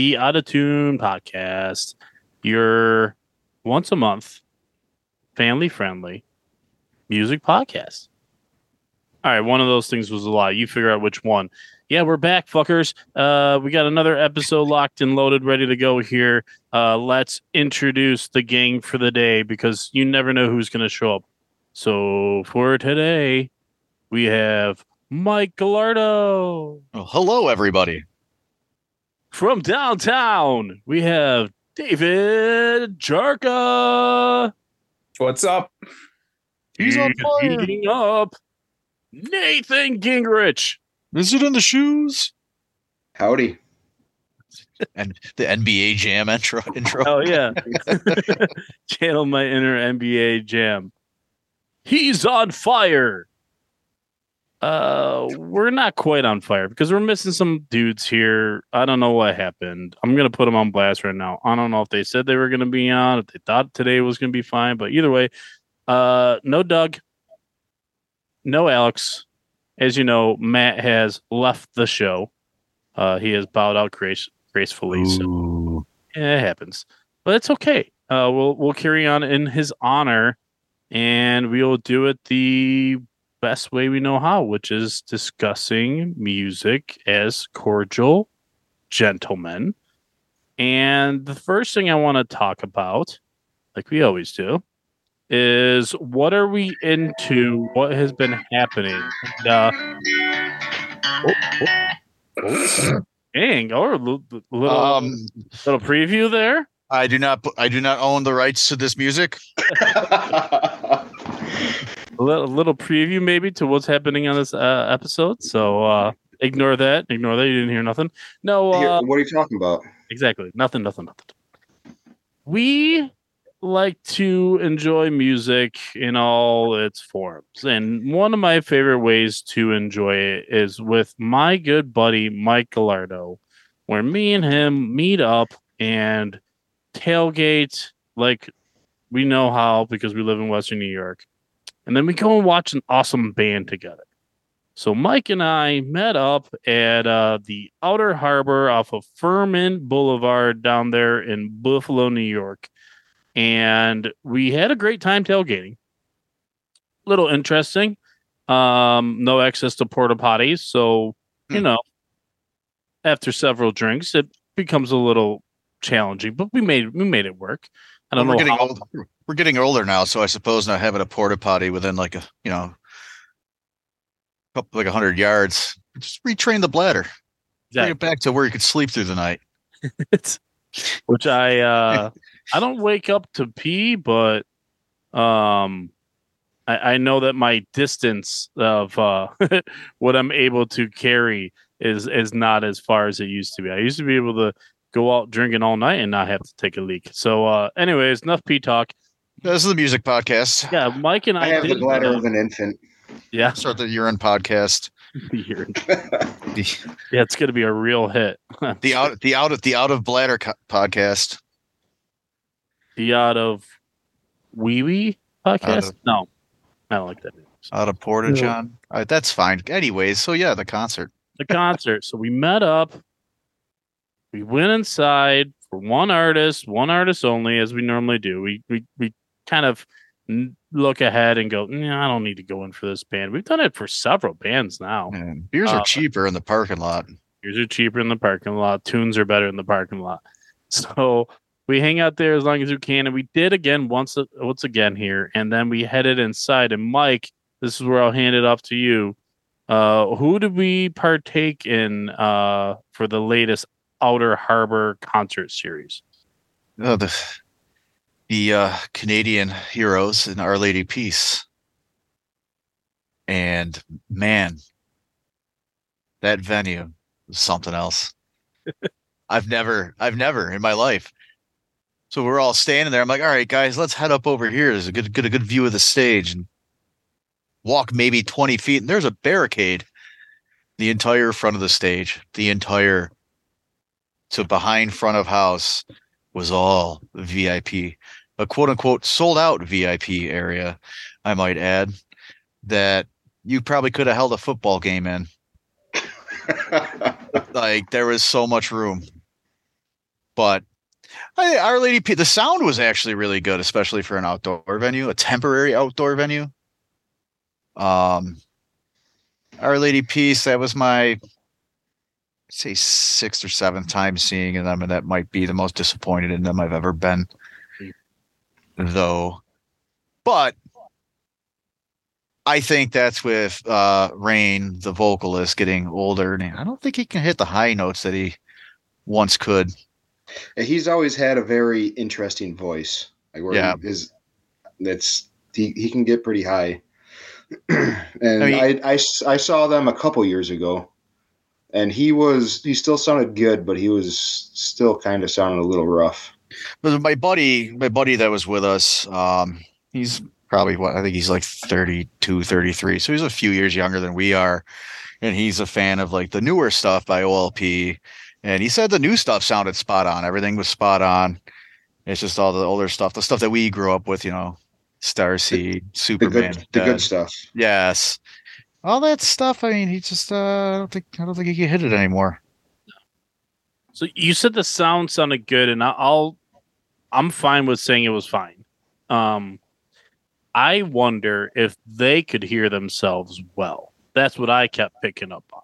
The Out of Tune podcast. Your once a month, family friendly music podcast. All right, one of those things was a lie. You figure out which one. Yeah, we're back, fuckers. Uh, we got another episode locked and loaded, ready to go here. Uh, let's introduce the gang for the day because you never know who's going to show up. So for today, we have Mike Gallardo. Oh, hello, everybody. From downtown, we have David Jarka. What's up? He's on fire. Heating up. Nathan Gingrich. Is it in the shoes? Howdy. And the NBA Jam intro. intro. Oh yeah. Channel my inner NBA jam. He's on fire. Uh we're not quite on fire because we're missing some dudes here. I don't know what happened. I'm gonna put them on blast right now. I don't know if they said they were gonna be on, if they thought today was gonna be fine, but either way, uh no Doug, no Alex. As you know, Matt has left the show. Uh he has bowed out grace gracefully. So Ooh. yeah, it happens, but it's okay. Uh, we'll we'll carry on in his honor, and we'll do it the best way we know how, which is discussing music as cordial gentlemen. And the first thing I want to talk about, like we always do, is what are we into? What has been happening? And, uh, oh, oh, oh, dang! Oh, a little, little, Um, little preview there. I do not. I do not own the rights to this music. a little, little preview maybe to what's happening on this uh, episode. So uh, ignore that. Ignore that. You didn't hear nothing. No, uh, what are you talking about? exactly. Nothing. Nothing. Nothing. We like to enjoy music in all its forms, and one of my favorite ways to enjoy it is with my good buddy Mike Gallardo, where me and him meet up and tailgate like we know how because we live in Western New York. And then we go and watch an awesome band together. So Mike and I met up at uh, the Outer Harbor off of Furman Boulevard down there in Buffalo, New York. And we had a great time tailgating. Little interesting. Um, no access to porta potties. So, you Hmm. know, after several drinks, it becomes a little challenging, but we made we made it work. I don't we're know getting how, old. We're getting older now, so I suppose not having a porta potty within like a you know, couple like a hundred yards. Just retrain the bladder. Bring it back to where you could sleep through the night. which I uh I don't wake up to pee, but um I, I know that my distance of uh what I'm able to carry is is not as far as it used to be. I used to be able to go out drinking all night and not have to take a leak. So uh anyways, enough pee talk. This is the music podcast. Yeah, Mike and I, I have the bladder uh, of an infant. yeah, Start the urine podcast. the The, yeah, it's gonna be a real hit. the out the out of the out of bladder co- podcast. the out of wee wee podcast. of- no, I don't like that. Out of Porta Yeah. John. All right, that's fine. Anyways, so yeah, the concert. the concert. So we met up. We went inside for one artist, one artist only, as we normally do. We we we kind of look ahead and go, I don't need to go in for this band. We've done it for several bands now. And beers Uh, are cheaper in the parking lot. Beers are cheaper in the parking lot. Tunes are better in the parking lot. So we hang out there as long as we can, and we did again once once again here, and then we headed inside. And Mike, this is where I'll hand it off to you. Uh, who did we partake in uh, for the latest Outer Harbor concert series? Oh, the the uh, Canadian heroes in Our Lady Peace. And man, that venue was something else. I've never, I've never in my life. So we're all standing there. I'm like, all right, guys, let's head up over here. There's a good, good, a good view of the stage and walk maybe 20 feet. And there's a barricade the entire front of the stage, the entire so behind front of house was all VIP, a quote unquote sold out VIP area, I might add, that you probably could have held a football game in. like there was so much room. But I, Our Lady P, the sound was actually really good, especially for an outdoor venue, a temporary outdoor venue. Um, Our Lady Peace, that was my say sixth or seventh time seeing them, and that might be the most disappointed in them I've ever been. Though, but I think that's with uh, Raine, the vocalist, getting older, and I don't think he can hit the high notes that he once could. He's always had a very interesting voice. Like where Yeah. his that's he, he can get pretty high. and I I, mean- I, s- I saw them a couple years ago, and he was he still sounded good, but he was still kind of sounding a little rough. But my buddy, my buddy that was with us, um, he's probably what I think he's like 32, 33. So he's a few years younger than we are. And he's a fan of like the newer stuff by OLP. And he said the new stuff sounded spot on. Everything was spot on. It's just all the older stuff, the stuff that we grew up with, you know, Starseed, The Superman. good the good stuff. Yes. All that stuff. I mean, he just uh I don't think I don't think he can hit it anymore. So you said the sound sounded good, and I- I'll I'm fine with saying it was fine. Um, I wonder if they could hear themselves well. That's what I kept picking up on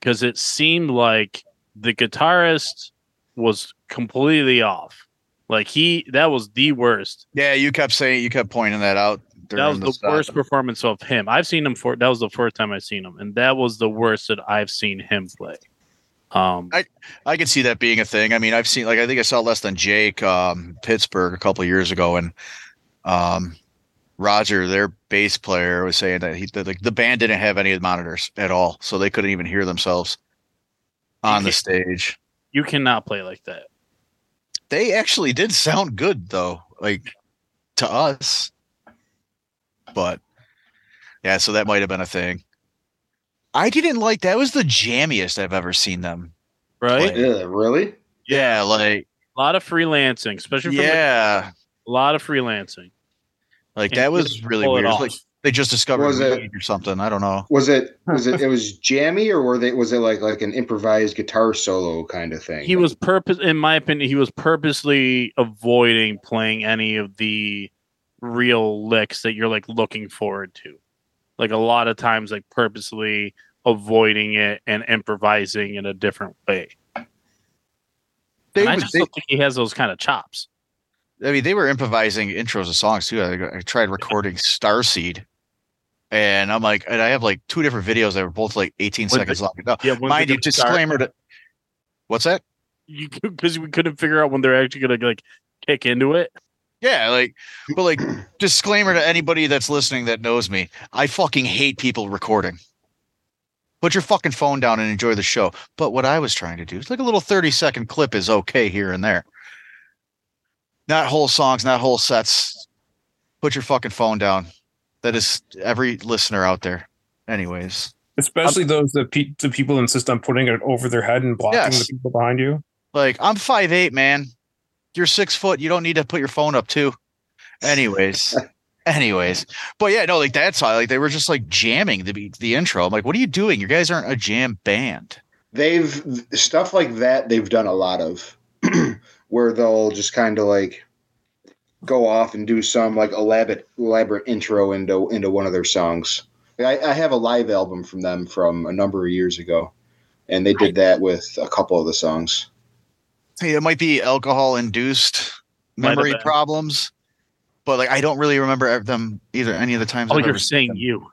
because it seemed like the guitarist was completely off. Like he, that was the worst. Yeah, you kept saying you kept pointing that out. That was the set. worst performance of him. I've seen him for. That was the first time I've seen him, and that was the worst that I've seen him play. Um, I could see that being a thing. I mean, I've seen like I think I saw Less Than Jake um, Pittsburgh a couple years ago, and um, Roger, their bass player, was saying that he that, like the band didn't have any of the monitors at all, so they couldn't even hear themselves on the stage. you cannot play like that. They actually did sound good though, like to us. But yeah, so that might have been a thing. I didn't like that was the jammiest I've ever seen them. Right? Play. Yeah, really? Yeah, like A lot of freelancing, especially from yeah, a lot of freelancing. like Can't that was really pull weird. Was like they just discovered Was it- or something. I don't know. Was it was it it was jammy or were they was it like like an improvised guitar solo kind of thing? He was purpose, in my opinion, he was purposely avoiding playing any of the real licks that you're like looking forward to. Like a lot of times, like purposely avoiding it and improvising in a different way. They, and I just they- don't think he has those kind of chops. I mean, they were improvising intros of songs too. I, I tried recording Starseed, and I'm like, and I have like two different videos that were both like 18 When seconds the- long. No, Yeah, mind you, disclaimer. To, what's that? you because we couldn't figure out when they're actually gonna like kick into it. Yeah, like, but like, disclaimer to anybody that's listening that knows me, I fucking hate people recording. Put your fucking phone down and enjoy the show. But what I was trying to do is like a little 30 second clip is okay here and there. Not whole songs, not whole sets. Put your fucking phone down. That is every listener out there. Anyways, Especially those that pe- the people insist on putting it over their head and blocking Yes. the people behind you. like I'm five eight, man. You're six foot. You don't need to put your phone up too. Anyways, anyways, but yeah, no, like that's how like they were just like jamming the the intro. I'm like, what are you doing? You guys aren't a jam band. they've stuff like that they've done a lot of where they'll just kind of like go off and do some like elaborate elaborate intro into into one of their songs I, I have a live album from them from a number of years ago and they did that with a couple of the songs Hey, it might be alcohol induced memory problems, but like I don't really remember them either. Any of the times. Oh, I've you're ever saying you.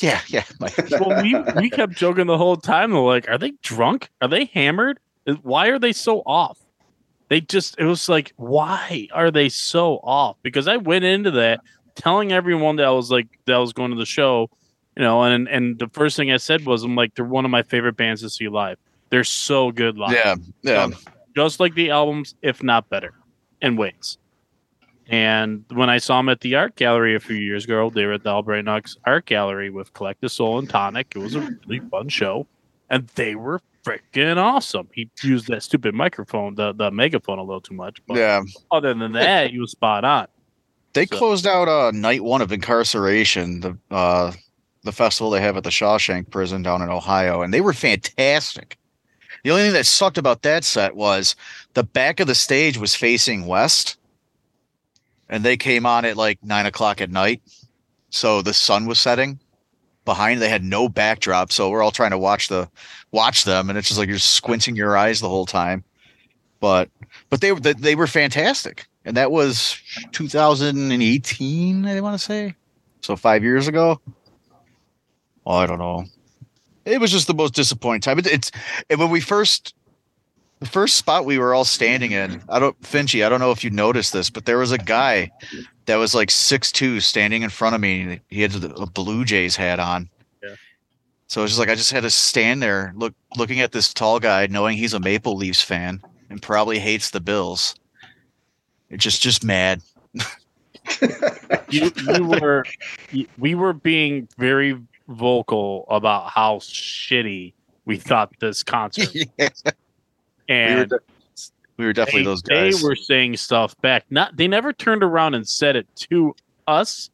Yeah, yeah. Well, we we kept joking the whole time. They're like, are they drunk? Are they hammered? Why are they so off? They just it was like, why are they so off? Because I went into that telling everyone that I was like that I was going to the show, you know, and and the first thing I said was I'm like, they're one of my favorite bands to see live. They're so good live. yeah, yeah. Um, just like the albums, if not better, in ways. And when I saw them at the art gallery a few years ago, they were at the Albright Knox Art Gallery with Collective Soul and Tonic. It was a really fun show, and they were freaking awesome. He used that stupid microphone, the the megaphone, a little too much. But yeah. other than that, he was spot on. They So- closed out uh night one of Inkcarceration, the uh the festival they have at the Shawshank prison down in Ohio, and they were fantastic. The only thing that sucked about that set was the back of the stage was facing west, and they came on at like nine o'clock at night, so the sun was setting behind. They had no backdrop, so we're all trying to watch the watch them, and it's just like you're squinting your eyes the whole time. But but they were they, were fantastic, and that was 2018, I want to say. So five years ago. Oh, I don't know. It was just the most disappointing time. It, it's and when we first, the first spot we were all standing in. I don't, Finchy. I don't know if you noticed this, but there was a guy that was like six two standing in front of me. He had a Blue Jays hat on. Yeah. So it's just like I just had to stand there, look, looking at this tall guy, knowing he's a Maple Leafs fan and probably hates the Bills. It's just, just mad. You, you were, you- we were being very vocal about how shitty we thought this concert, we, were and de- we were definitely they, those guys. They were saying stuff back. Not they never turned around and said it to us,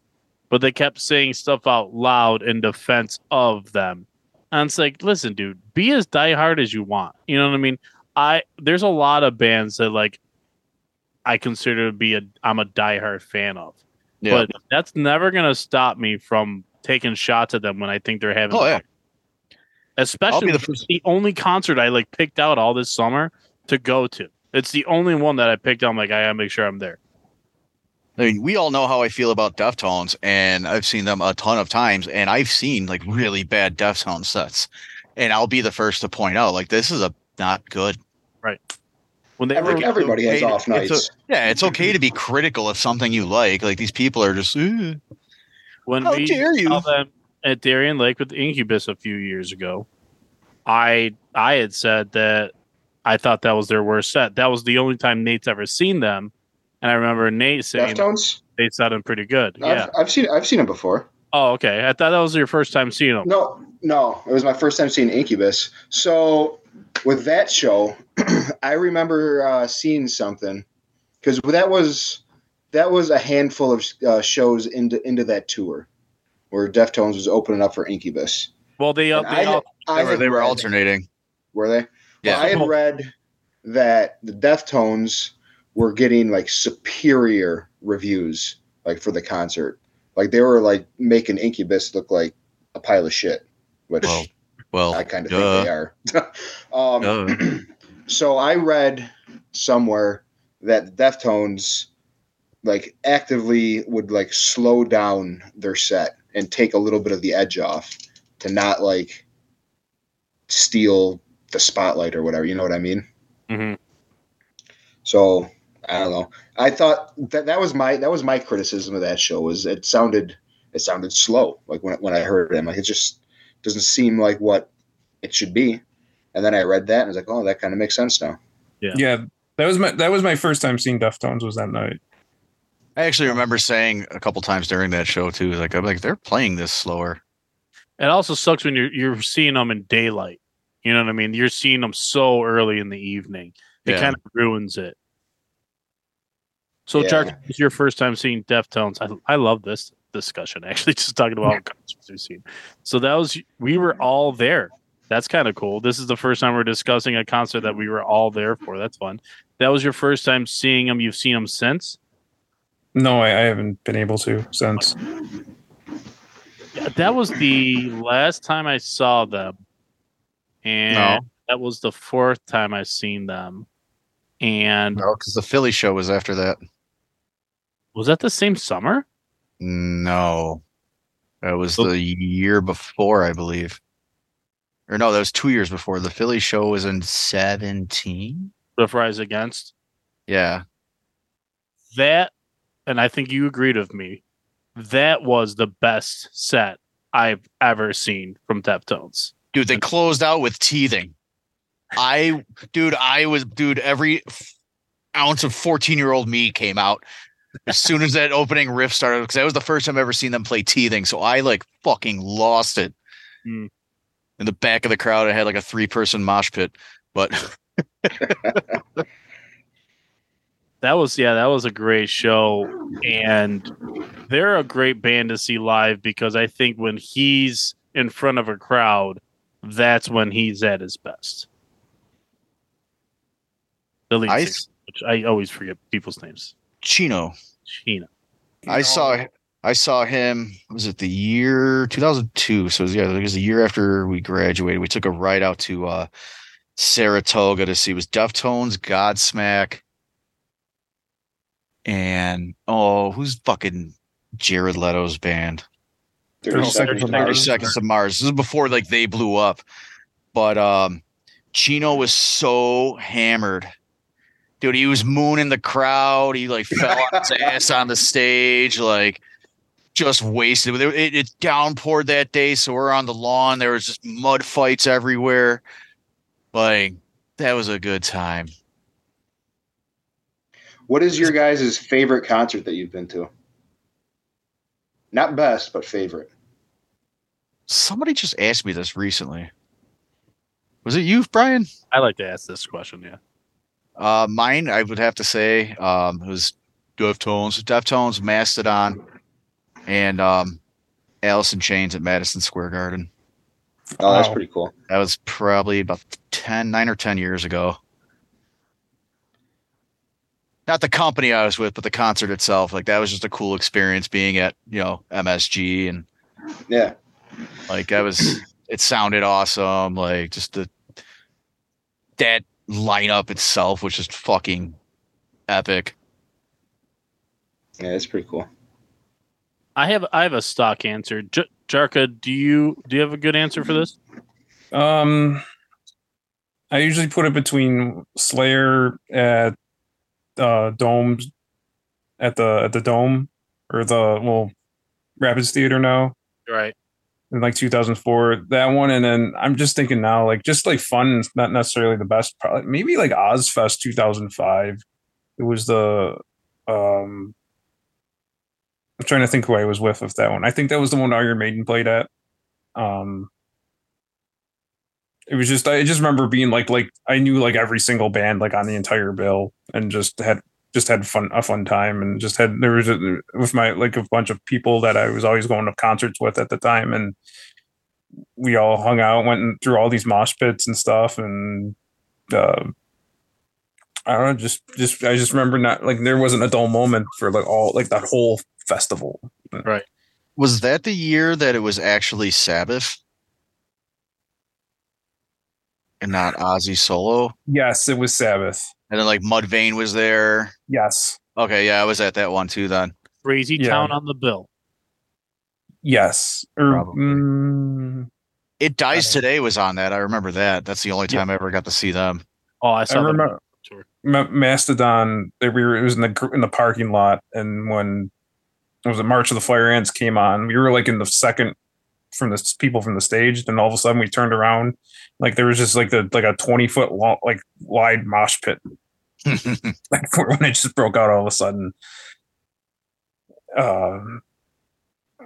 but they kept saying stuff out loud in defense of them. And it's like, listen, dude, be as diehard as you want. You know what I mean? I there's a lot of bands that like I consider to be a I'm a diehard fan of. yeah. But that's never gonna stop me from taking shots at them when I think they're having Oh, yeah. especially the the, it's the only concert I like picked out all this summer to go to. It's the only one that I picked out. I'm like, I gotta make sure I'm there. I mean, we all know how I feel about Deftones, and I've seen them a ton of times, and I've seen like really bad Deftones sets, and I'll be the first to point out like this is a not good. Right. When they Every- were, everybody has okay to- off it's a- nights. yeah, it's okay to be critical of something you like. Like these people are just, "Eh, when how we dare you? saw them at Darien Lake with Incubus a few years ago, I I had said that I thought that was their worst set. That was the only time Nate's ever seen them, and I remember Nate saying Deftones. they sounded pretty good. Yeah. I've, I've seen I've seen them before. Oh, okay. I thought that was your first time seeing them. No, no, it was my first time seeing Incubus. So with that show, I remember uh, seeing something because that was that was a handful of uh, shows into into that tour where Deftones was opening up for Incubus. Well, they, uh, they I, all, I they were, they were read- alternating. Were they? Yeah. Well, I had read that the Deftones were getting like superior reviews, like for the concert. Like they were like making Incubus look like a pile of shit, which Well, well, I kind of duh. think they are. um, so I read somewhere that the Deftones like actively would like slow down their set and take a little bit of the edge off to not like steal the spotlight or whatever. You know what I mean? Mhm. So I don't know. I thought that that was my that was my criticism of that show was it sounded it sounded slow like when when I heard it. I'm like it just doesn't seem like what it should be. And then I read that and I was like, oh, that kind of makes sense now. Yeah. Yeah, that was my that was my first time seeing Deftones was that night. I actually remember saying a couple times during that show too, like I'm like they're playing this slower. it also sucks when you're you're seeing them in daylight. You know what I mean? You're seeing them so early in the evening. It Yeah. kind of ruins it. So, Yeah. Charles, it's your first time seeing Deftones. I, I love this discussion, actually, just talking about concerts we've seen. So, that was, we were all there. That's kind of cool. This is the first time we're discussing a concert that we were all there for. That's fun. That was your first time seeing them. You've seen them since? No, I, I haven't been able to since. Yeah, that was the last time I saw them. And No. that was the fourth time I've seen them. And No, because the Philly show was after that. was that the same summer? No, That was the year before, I believe. Or no, that was two years before. The Philly show was in 17. The Rise Against Yeah. that, and I think you agreed with me. That was the best set I've ever seen from Deftones. Dude, they closed out with teething. I, dude, I was, dude, every ounce of 14 year old me came out as soon as that opening riff started because that was the first time I've ever seen them play teething. So I like fucking lost it. Hmm. In the back of the crowd, I had like a three person mosh pit, but That was yeah, that was a great show, and they're a great band to see live because I think when he's in front of a crowd, that's when he's at his best. The lead I singer, which I always forget people's names. Chino, Sheena. I saw I saw him was it the year 2002 so it was, yeah it was a year after we graduated we took a ride out to uh Saratoga to see it was Deftones Godsmack and oh who's fucking Jared Leto's band? 30 30 seconds seconds to of 30 Mars. seconds to Mars. This is before like they blew up. But um Chino was so hammered. Dude he was mooning the crowd. He like fell on his ass on the stage like just wasted. It, it, it downpoured that day so we're on the lawn. There was just mud fights everywhere. Like that was a good time What is your guys' favorite concert that you've been to? Not best, but favorite. somebody just asked me this recently was it you brian I like to ask this question. Yeah, Uh, mine, I would have to say, um, was Deftones, Deftones, Mastodon, and um, Alice in Chains at Madison Square Garden. Oh, that's Wow. pretty cool. That was probably about 10, 9 or 10 years ago. Not the company I was with, but the concert itself. Like, that was just a cool experience being at, you know, MSG. And, Yeah. like, I was, it sounded awesome. Like, just the, that lineup itself was just fucking epic. Yeah, that's pretty cool. I have I have a stock answer. J- Jarka, do you do you have a good answer for this? Um, I usually put it between Slayer at uh domes at the at the dome or the well Rapids Theater now. Right. in like 2004 that one and then I'm just thinking now like just like fun not necessarily the best probably maybe like Ozzfest 2005 it was the um I'm trying to think who I was with with that one. I think that was the one Iron Maiden played at. Um it was just I just remember being like like I knew like every single band like on the entire bill and just had just had fun a fun time and just had there was a, with my like a bunch of people that I was always going to concerts with at the time and we all hung out went through all these mosh pits and stuff and uh I don't know just just I just remember not like there wasn't a dull moment for like all like that whole festival right Was that the year that it was actually Sabbath? And not Ozzy solo? yes it was Sabbath And then like Mudvayne was there. yes Okay, yeah, I was at that one too then. Crazy Yeah. town on the bill. yes or mm, It Dies Today was on that. I remember that. That's the only Yeah. time I ever got to see them. Oh, I saw I them on remember. Ma- Mastodon. They we were it was in the in the parking lot, and when it was a March of the Fire Ants came on, we were like in the second from the people from the stage. Then all of a sudden we turned around, like there was just like the like a twenty foot long like wide mosh pit like when it just broke out all of a sudden. Um,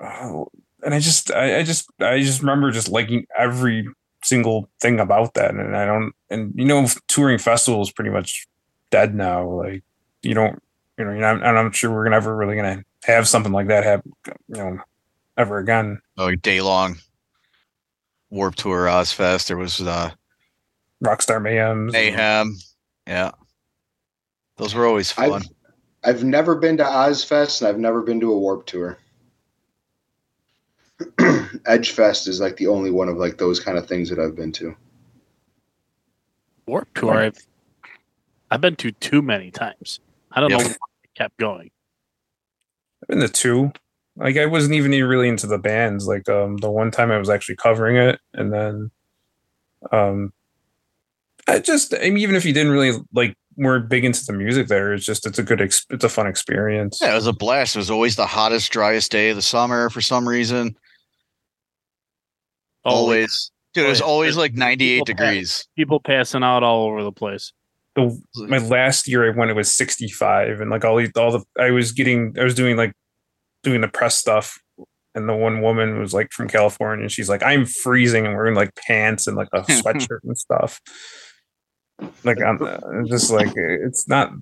oh, and I just, I, I just, I just remember just liking every single thing about that, and I don't, and you know, touring festivals is pretty much dead now. Like, you don't, you know, you're not, and I'm sure we're never really gonna have something like that happen, you know, ever again. oh, day long Warp Tour Ozzfest. There was uh Rockstar Mayhem, Mayhem. Yeah. Those were always fun. I've I've never been to Ozzfest and I've never been to a Warp Tour. Edgefest is like the only one of like those kind of things that I've been to. Warp tour. I've, I've been to too many times. I don't Yep. know why I kept going. I've been to two. Like I wasn't even really into the bands. Like um the one time I was actually covering it, and then um I just I mean, even if you didn't really like weren't big into the music there, it's just it's a good ex- it's a fun experience. Yeah, it was a blast. It was always the hottest, driest day of the summer for some reason. Always. Dude, it was Oh, always like 98 People degrees. people passing out all over the place. the my last year I went it was 65 and like all the all the I was getting I was doing like doing the press stuff and the one woman was like from California and she's like I'm freezing and wearing like pants and like a sweatshirt and stuff like I'm, uh, I'm just like it's not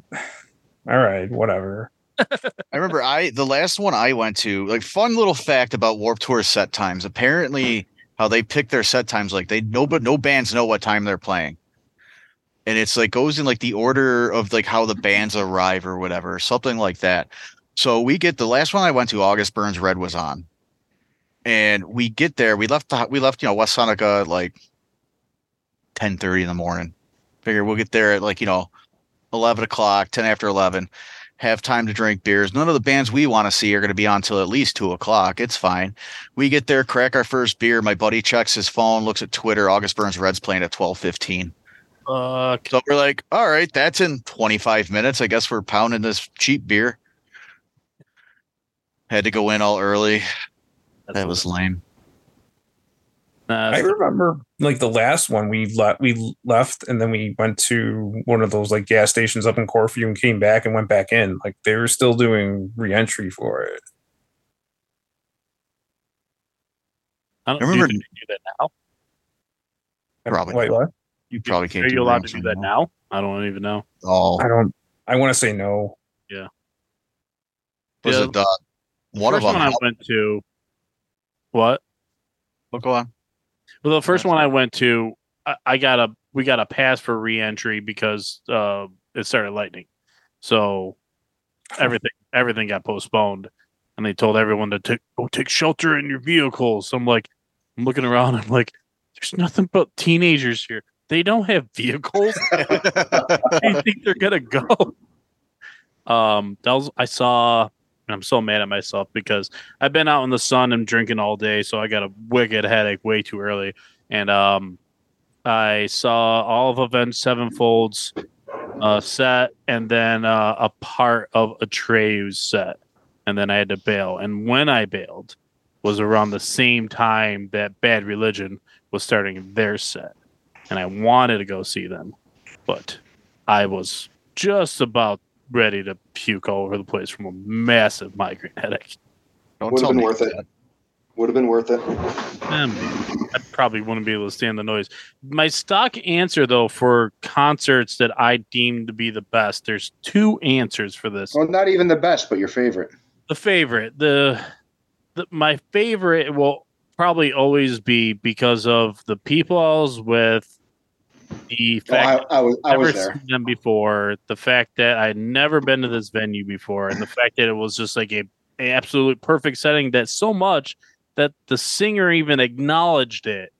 all right whatever I remember I the last one I went to, like fun little fact about Warp Tour set times. Apparently, how they pick their set times, like they no but no bands know what time they're playing. And it's like goes in like the order of like how the bands arrive or whatever, something like that. So we get the last one I went to, August Burns Red was on. And we get there, we left the we left, you know, West Seneca at like 10 30 in the morning. Figure we'll get there at like, you know, 11 o'clock, 10 after 11 have time to drink beers. None of the bands we want to see are going to be on till at least two o'clock. It's fine. We get there, crack our first beer. My buddy checks his phone, looks at Twitter. August Burns Reds playing at twelve fifteen. Fuck. So we're like, all right, that's in twenty five minutes. I guess we're pounding this cheap beer. Had to go in all early. That was lame. Nah, I remember like the last one we left we left and then we went to one of those like gas stations up in Corfu and came back and went back in like they were still doing re-entry for it I don't I remember- do you do that now. Probably. Wait, what? You probably can't. Are you allowed to do that anymore. now? I don't even know. Oh, I don't I want to say no was Yeah. it uh, one of first them? one I went to. What? Oh, go on. Well, the first one I went to, I, I got a we got a pass for re-entry because uh, it started lightning, so everything everything got postponed, and they told everyone to take go take shelter in your vehicles. So I'm like, I'm looking around, I'm like, there's nothing but teenagers here. They don't have vehicles. I think they're gonna go? Um, that was I saw. And I'm so mad at myself because I've been out in the sun and drinking all day, so I got a wicked headache way too early. And um, I saw all of Avenged Sevenfold's uh, set, and then uh, a part of Atreyu's set, and then I had to bail. And when I bailed, was around the same time that Bad Religion was starting their set, and I wanted to go see them, but I was just about ready to puke all over the place from a massive migraine headache. Don't Would have been me worth it. that. Would have been worth it. Um, I probably wouldn't be able to stand the noise. My stock answer, though, for concerts that I deem to be the best, there's two answers for this. Well, not even the best, but your favorite. The favorite, the, the my favorite will probably always be because of the people I was with, the Oh, I, I was I never was there. seen them before. The fact that I'd never been to this venue before, and the fact that it was just like a, a absolute perfect setting. That so much that the singer even acknowledged it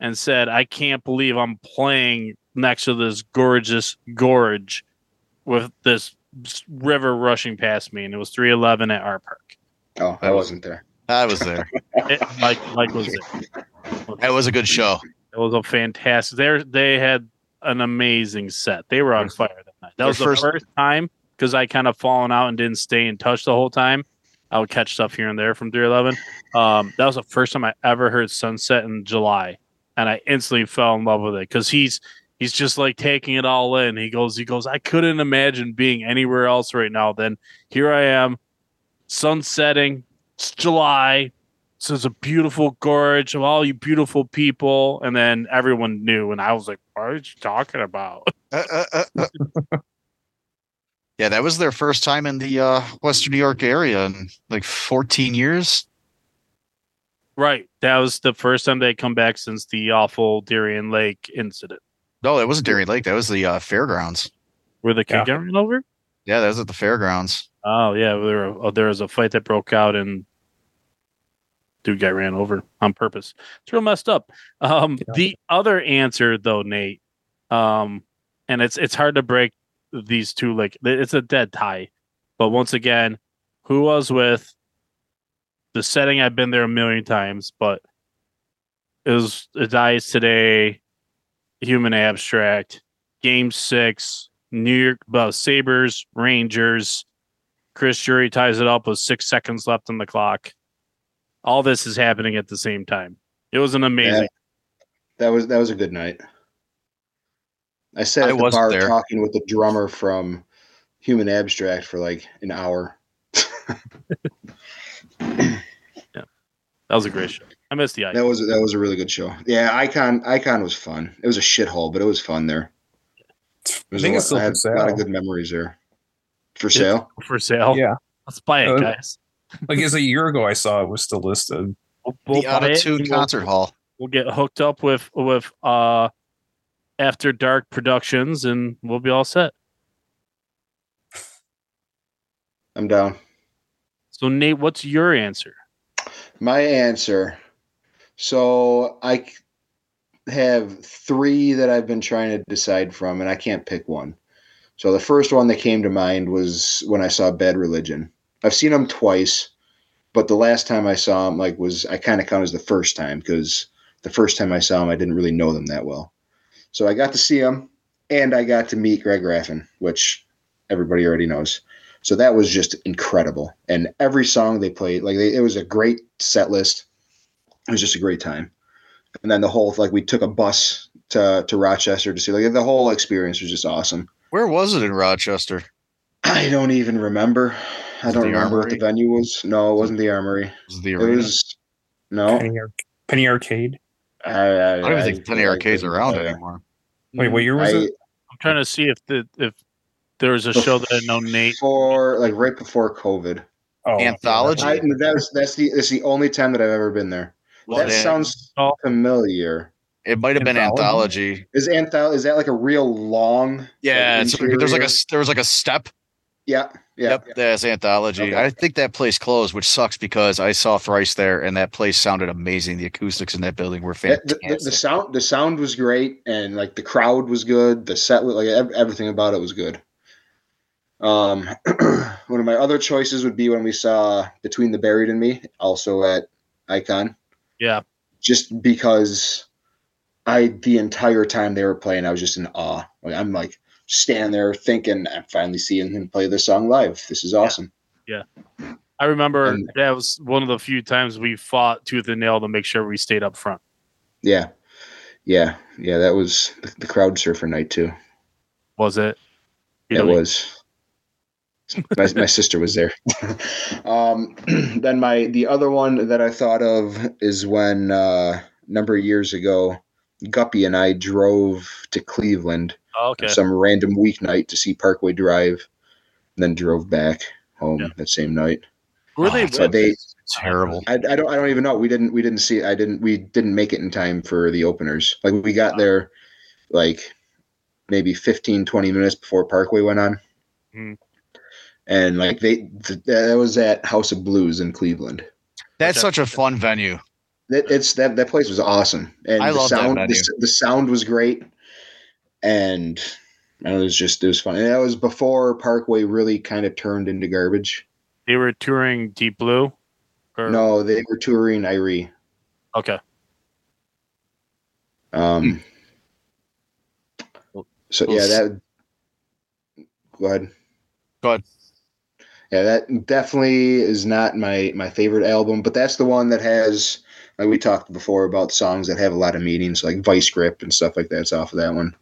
and said, "I can't believe I'm playing next to this gorgeous gorge with this river rushing past me." And it was 311 at our park. Oh, I wasn't there. I was there. It, Mike, Mike was there. That was a good show. It was a fantastic. They they had an amazing set. They were on fire that night. That was the first- first time because I kind of fallen out and didn't stay in touch the whole time. I would catch stuff here and there from 311. Um, that was the first time I ever heard Sunset in July, and I instantly fell in love with it because he's he's just like taking it all in. He goes, he goes. I couldn't imagine being anywhere else right now. Then here I am, sun setting. It's July. So it's a beautiful gorge of all you beautiful people, and then everyone knew, and I was like, "What are you talking about?" Uh, uh, uh, uh. yeah, that was their first time in the uh, Western New York area in like 14 years. right, that was the first time they come back since the awful Darien Lake incident, No, that wasn't Darien Lake. That was the uh, fairgrounds. where the kid Yeah. got run over. Yeah, that was at the fairgrounds. Oh yeah, there uh, there was a fight that broke out, and dude got ran over on purpose. It's real messed up. Um, Yeah. The other answer, though, Nate, um, and it's it's hard to break these two. Like it's a dead tie, but once again, who was with the setting I've been there a million times, but it was it dies today, human abstract, game six, New York uh, Sabres, Rangers. Chris Drury ties it up with six seconds left on the clock. All this is happening at the same time. It was an amazing. That was that was a good night. I sat I the wasn't bar there. talking with the drummer from Human Abstract for like an hour. Yeah, that was a great show. I missed the ice. That was that was a really good show. Yeah, Icon Icon was fun. It was a shithole, but it was fun there. There's think a it's still lot, I for had a lot of good memories there. For sale? for sale. Yeah. Let's buy it, Uh, guys. Like it's a year ago I saw it was still listed. We'll, we'll the buy out of it tune and we'll- concert hall. We'll get hooked up with with uh After Dark Productions, and we'll be all set. I'm down. So Nate, what's your answer? My answer. So I have three that I've been trying to decide from, and I can't pick one. So the first one that came to mind was when I saw Bad Religion. I've seen them twice, but the last time I saw them, like, was I kind of count as the first time because the first time I saw them, I didn't really know them that well. So I got to see them, and I got to meet Greg Graffin, which everybody already knows. So that was just incredible. And every song they played, like they, it was a great set list. It was just a great time. And then the whole like we took a bus to to Rochester to see like the whole experience was just awesome. Where was it in Rochester? I don't even remember. I don't the remember what the venue was. No, it wasn't the Armory. It was it the It was no. Penny, Ar- Penny Arcade. I, I, I don't even think Penny I Arcade's couldn't around tell anymore. Wait, what year was I- it? I'm trying to see if the if there was a show that I know Nate. Before like right before COVID. Oh, Anthology? I, that's that's the that's the only time that I've ever been there. Well, that then, sounds Oh. familiar. it might have been Anthology? anthology. Is anthol is that like a real long? Yeah, like, it's, there's like a interior? there was like a step. yeah yeah. Yep, that's anthology. Okay. I think that place closed, which sucks because I saw thrice there, and that place sounded amazing. The acoustics in that building were Yeah, the, fantastic. the, the sound the sound was great and like the crowd was good the set like everything about it was good um one of my other choices would be when we saw between the buried and me also at icon Yeah. just because i the entire time they were playing i was just in awe like i'm like standing there thinking i'm finally seeing him play this song live this is awesome Yeah. I remember And- that was one of the few times we fought tooth and nail to make sure we stayed up front. yeah yeah yeah that was the, crowd surfer night too Was it? It was. My, my sister was there. um, then my the other one that I thought of is when uh, a number of years ago, Guppy and I drove to Cleveland Oh, on okay. some random weeknight to see Parkway Drive, and then drove back home Yeah. that same night. Who are they? Oh, So they, Terrible. I, I don't, I don't even know. We didn't, we didn't see. I didn't, we didn't make it in time for the openers. Like we got there, like maybe 15, 20 minutes before Parkway went on. Hmm. And like they, th- that was at House of Blues in Cleveland. That's Okay. such a fun venue. That it's that that place was awesome, and I the love that sound, venue. the, the sound was great, and it was just it was fun. And that was before Parkway really kind of turned into garbage. They were touring Deep Blue. Or, No, they were touring Ire. Okay. Um. So yeah, that. Go ahead. Go ahead. Yeah, that definitely is not my my favorite album, but that's the one that has like we talked before about songs that have a lot of meanings, like Vice Grip and stuff like that. It's off of that one.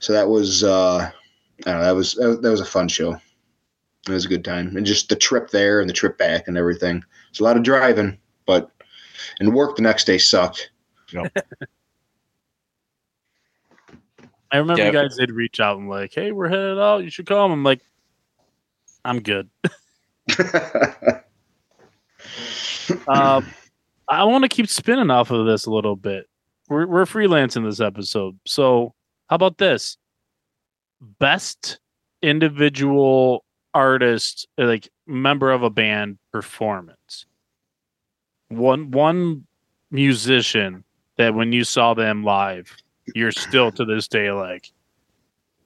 So that was uh, I don't know, that was that was, a fun show. It was a good time, and just the trip there and the trip back and everything. It's a lot of driving, but and work the next day sucked. You know? I remember Yeah. you guys did reach out and like, hey, we're headed out. You should come. I'm like, I'm good. Um, I want to keep spinning off of this a little bit. We're we're freelancing this episode, so how about this? Best individual artist, uh, like member of a band performance. One one musician that when you saw them live, you're still to this day like,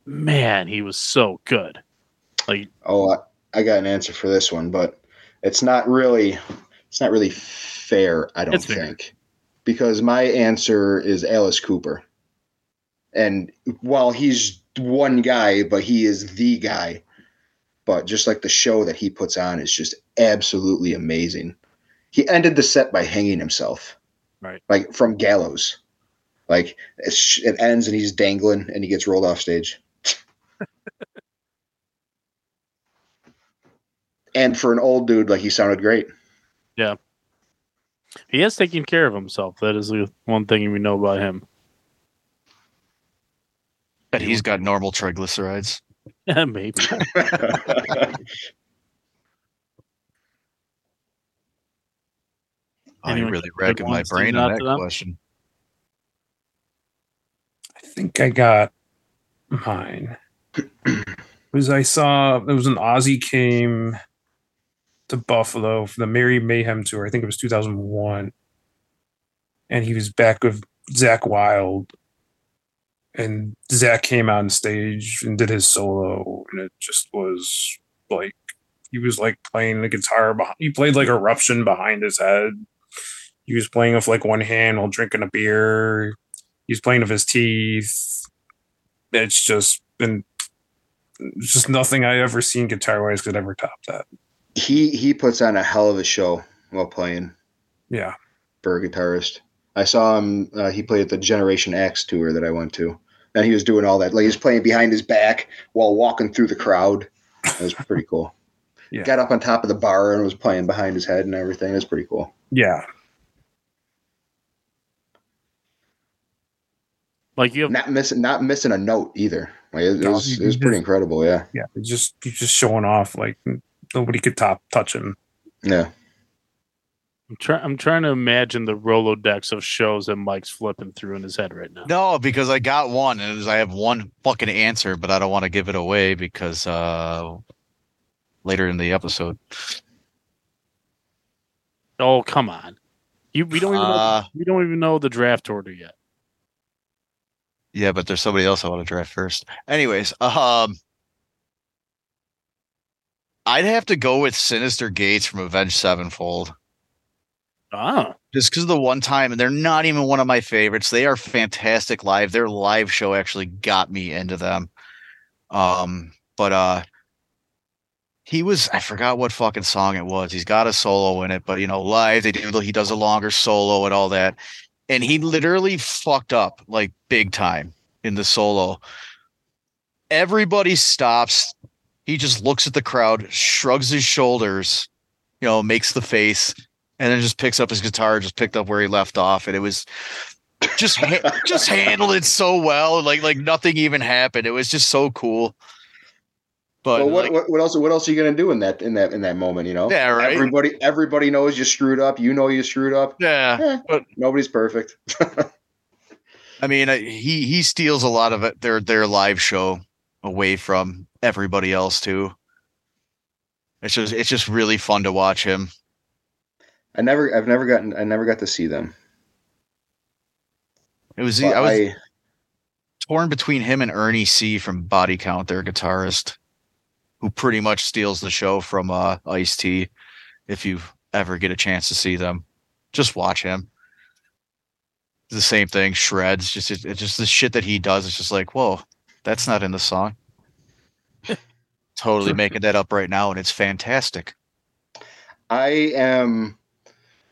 man, he was so good. Like Oh, I, I got an answer for this one, but it's not really It's not really fair, I don't It's fair. think. Because my answer is Alice Cooper. And while he's one guy, but he is the guy. But just like the show that he puts on is just absolutely amazing. He ended the set by hanging himself. Right. Like from gallows. Like it's, it ends and he's dangling and he gets rolled off stage. and for an old dude, like he sounded great. Yeah. He has taken care of himself. That is the one thing we know about him. Bet he's got normal triglycerides. Maybe. Oh, you're really that racking my brain on that them? question. I think I got mine. was I saw there was an Ozzy came to Buffalo for the Merry Mayhem tour. I think it was 2001, and he was back with Zakk Wylde, and Zakk came on stage and did his solo, and it just was like he was like playing the guitar. Behind, he played like eruption behind his head. He was playing with like one hand while drinking a beer. He was playing with his teeth. It's just been it's just nothing I ever seen guitar wise could ever top that. he he puts on a hell of a show while playing Yeah. for a guitarist. I saw him. Uh, he played at the Generation Axe tour that I went to, and he was doing all that. Like he was playing behind his back while walking through the crowd. It was pretty cool. Yeah. Got up on top of the bar and was playing behind his head and everything. It was pretty cool. Yeah. like you have Not missing not missing a note either. Like it, it was it was pretty incredible. Yeah, Yeah. Just he's just showing off like nobody could top touch him. yeah. I'm, try, I'm trying to imagine the Rolodex of shows that Mike's flipping through in his head right now. No, because I got one, and it was- I have one fucking answer, but I don't want to give it away because uh later in the episode. Oh, come on. You we don't even know, Uh, we don't even know the draft order yet. Yeah, but there's somebody else I want to draft first. Anyways, um I'd have to go with Synyster Gates from Avenged Sevenfold. Ah, Just because of the one time, and they're not even one of my favorites. They are fantastic live. Their live show actually got me into them. Um, but uh he was I forgot what fucking song it was. He's got a solo in it, but you know, live they do he does a longer solo and all that. And he literally fucked up like big time in the solo. Everybody stops. He just looks at the crowd, shrugs his shoulders, you know, makes the face, and then just picks up his guitar, just picked up where he left off, and it was just ha- just handled it so well, like like nothing even happened. It was just so cool. But Well, what, like, what what else what else are you gonna do in that in that in that moment? You know, yeah, right. Everybody everybody knows you screwed up. You know you screwed up. yeah, Eh, but- nobody's perfect. I mean, he he steals a lot of it their their live show away from everybody else too. It's just it's just really fun to watch him. I never I've never gotten I never got to see them. It was But I was I- torn between him and Ernie C from Body Count, their guitarist, who pretty much steals the show from uh, Ice T. If you ever get a chance to see them, just watch him. The same thing, shreds. Just it, it's just the shit that he does. It's just like, whoa, that's not in the song. totally making that up right now, and it's fantastic. I am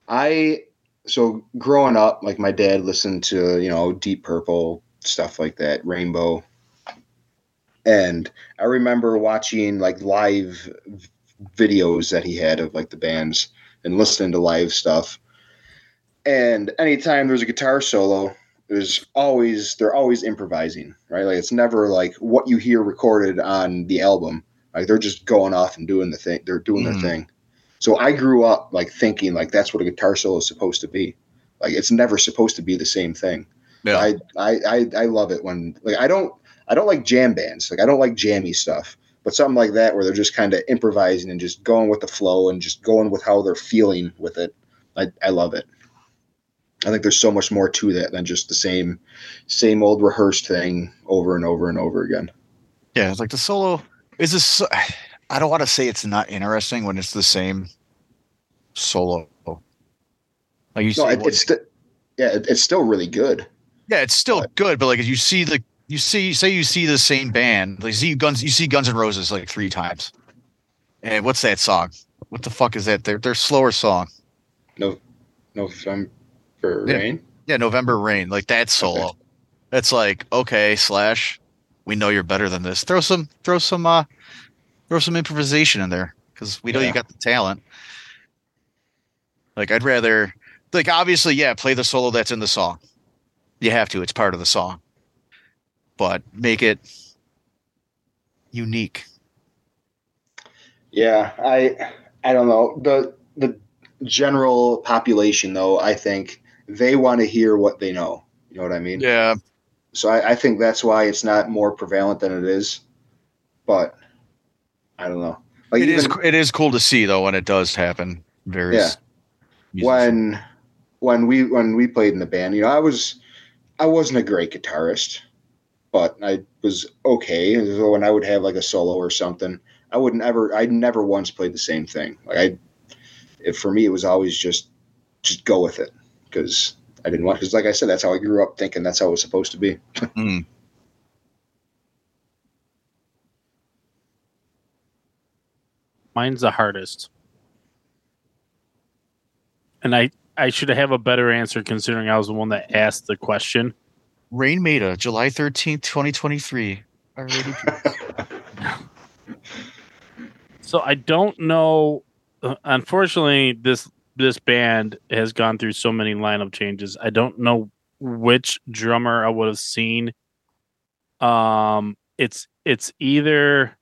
I so growing up, like my dad listened to, you know, Deep Purple, stuff like that, Rainbow. And I remember watching like live videos that he had of like the bands and listening to live stuff. And anytime there's a guitar solo, there's always they're always improvising, right? Like it's never like what you hear recorded on the album. Like they're just going off and doing the thing. They're doing Mhm. their thing. So I grew up like thinking like that's what a guitar solo is supposed to be. Like it's never supposed to be the same thing. Yeah. I, I I I love it when like I don't I don't like jam bands. Like I don't like jammy stuff. But something like that where they're just kind of improvising and just going with the flow and just going with how they're feeling with it. I, I love it. I think there's so much more to that than just the same same old rehearsed thing over and over and over again. Yeah, it's like the solo is this. I don't want to say it's not interesting when it's the same solo Like you No, see, it, it's st- yeah, it, it's still really good. yeah, it's still good, but like you see the you see say you see the same band, like you see Guns, you see Guns N' Roses like three times. And what's that song? What the fuck is that? Their their slower song. No, November Yeah. Rain. Yeah, November Rain. Like that solo. It's like okay, slash. We know you're better than this. Throw some, throw some, uh, throw some improvisation in there because we know Yeah. you got the talent. Like I'd rather, like obviously, yeah, play the solo that's in the song. You have to. It's part of the song. But make it unique. Yeah, I I don't know the the general population though. I think they want to hear what they know. You know what I mean? Yeah, So I, I think that's why it's not more prevalent than it is. But I don't know. Like it is. even It is cool to see though when it does happen. Various. musicians. when when we when we played in the band, you know, I was I wasn't a great guitarist, but I was okay. And So when I would have like a solo or something, I wouldn't ever I never once played the same thing. Like I if for me it was always just just go with it because I didn't want because like I said that's how I grew up thinking that's how it was supposed to be. Mm. Mine's the hardest. And I I should have a better answer considering I was the one that asked the question. Raine Maida, July thirteenth, twenty twenty three. So I don't know. uh, Unfortunately, this this band has gone through so many lineup changes. I don't know which drummer I would have seen. Um, it's it's either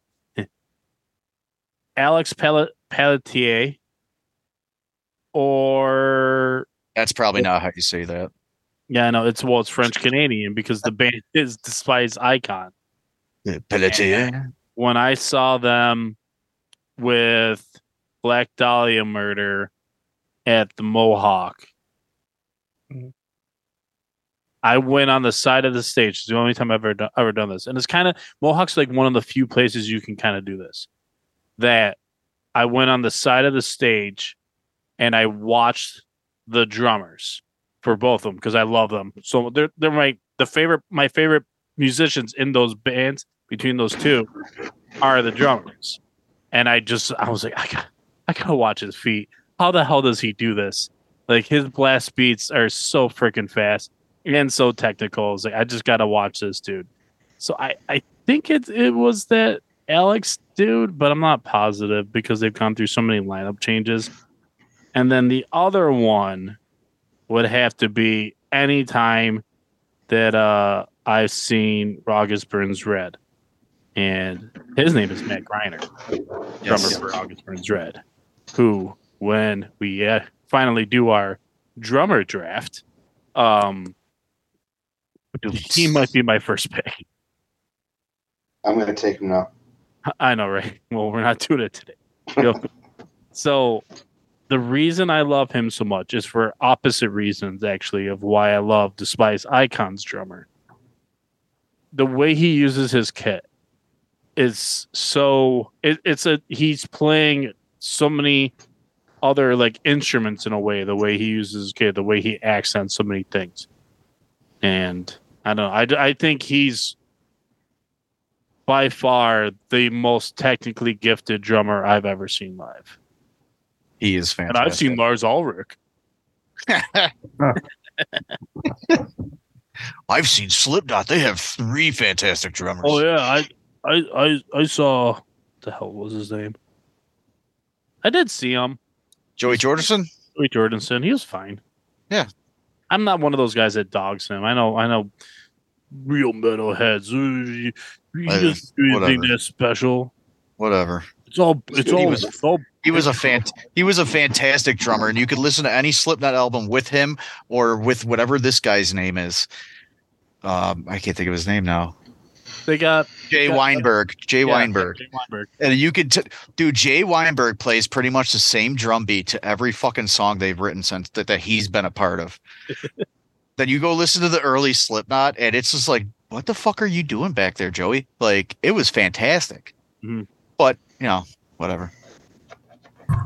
Alex Pellet Pelletier or That's probably not how you say that. yeah, no, it's well, it's French Canadian because the band is Despise Icon. Pelletier. when I saw them with Black Dahlia murder at the Mohawk. I went on the side of the stage. It's the only time I've ever done, ever done this, and it's kind of Mohawk's like one of the few places you can kind of do this. That I went on the side of the stage, and I watched the drummers for both of them because I love them. So they're they're my the favorite my favorite musicians in those bands between those two are the drummers. And I just I was like, I got I gotta watch his feet. How the hell does he do this? Like his blast beats are so freaking fast and so technical. It's like I just gotta watch this dude. So I I think it it was that Alex dude, but I'm not positive because they've gone through so many lineup changes. And then the other one would have to be anytime that uh I've seen August Burns Red. And his name is Matt Greiner, drummer Yes. for August Burns Red, who, when we uh, finally do our drummer draft, um, he might be my first pick. I'm gonna take him now. I know, right? Well, we're not doing it today. So, the reason I love him so much is for opposite reasons, actually, of why I love Despise Icon's drummer. The way he uses his kit is so it, it's a he's playing so many other like instruments in a way. The way he uses his kit, the way he accents so many things, and I don't know. I I think he's by far the most technically gifted drummer I've ever seen live. He is fantastic. And fantastic. I've seen Lars Ulrich. I've seen Slipknot. They have three fantastic drummers. Oh yeah, I I I, I saw what the hell was his name? I did see him. Joey Jordison. Joey Jordanson. He was fine. Yeah. I'm not one of those guys that dogs him. I know I know real metalheads. Ooh, He he Uh, doesn't do anything whatever. that special. Whatever. It's all it's He all, was- it's all He was a fan. He was a fantastic drummer, and you could listen to any Slipknot album with him or with whatever this guy's name is. Um, I can't think of his name now. they got Jay Yeah. Weinberg. Jay yeah, Weinberg. Jay Weinberg. And you could, t- dude. Jay Weinberg plays pretty much the same drum beat to every fucking song they've written since that, that he's been a part of. then you go listen to the early Slipknot, and it's just like, what the fuck are you doing back there, Joey? Like, it was fantastic. Mhm. But you know, whatever.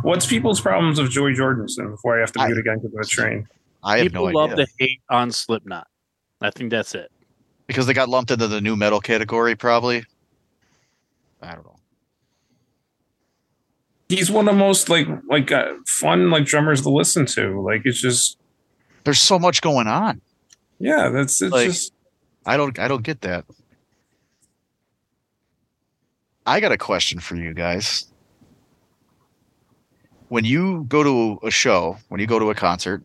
What's people's problems of Joey Jordanson before I have to I- boot again to the train? I have no idea. People no love to hate on Slipknot. I think that's it. because they got lumped into the nu metal category. Probably. I don't know. He's one of the most like like uh, fun like drummers to listen to. Like it's just There's so much going on. yeah, that's it's Like- just I don't. I don't get that. I got a question for you guys. When you go to a show, when you go to a concert,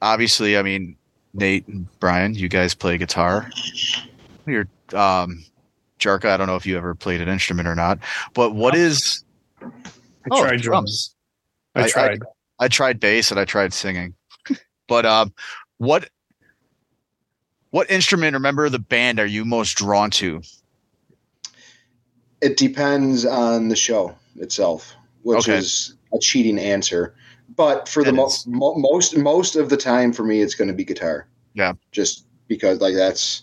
obviously, I mean, Nate and Brian, you guys play guitar. You're um Jarka, I don't know if you ever played an instrument or not, but what is I Oh, tried drums. drums. I, I- I- tried. I tried bass and I tried singing. but um what what instrument or member of the band are you most drawn to? It depends on the show itself, which Okay. is a cheating answer. But for the It mo- mo- most most of the time, for me, it's going to be guitar. Yeah. just because like that's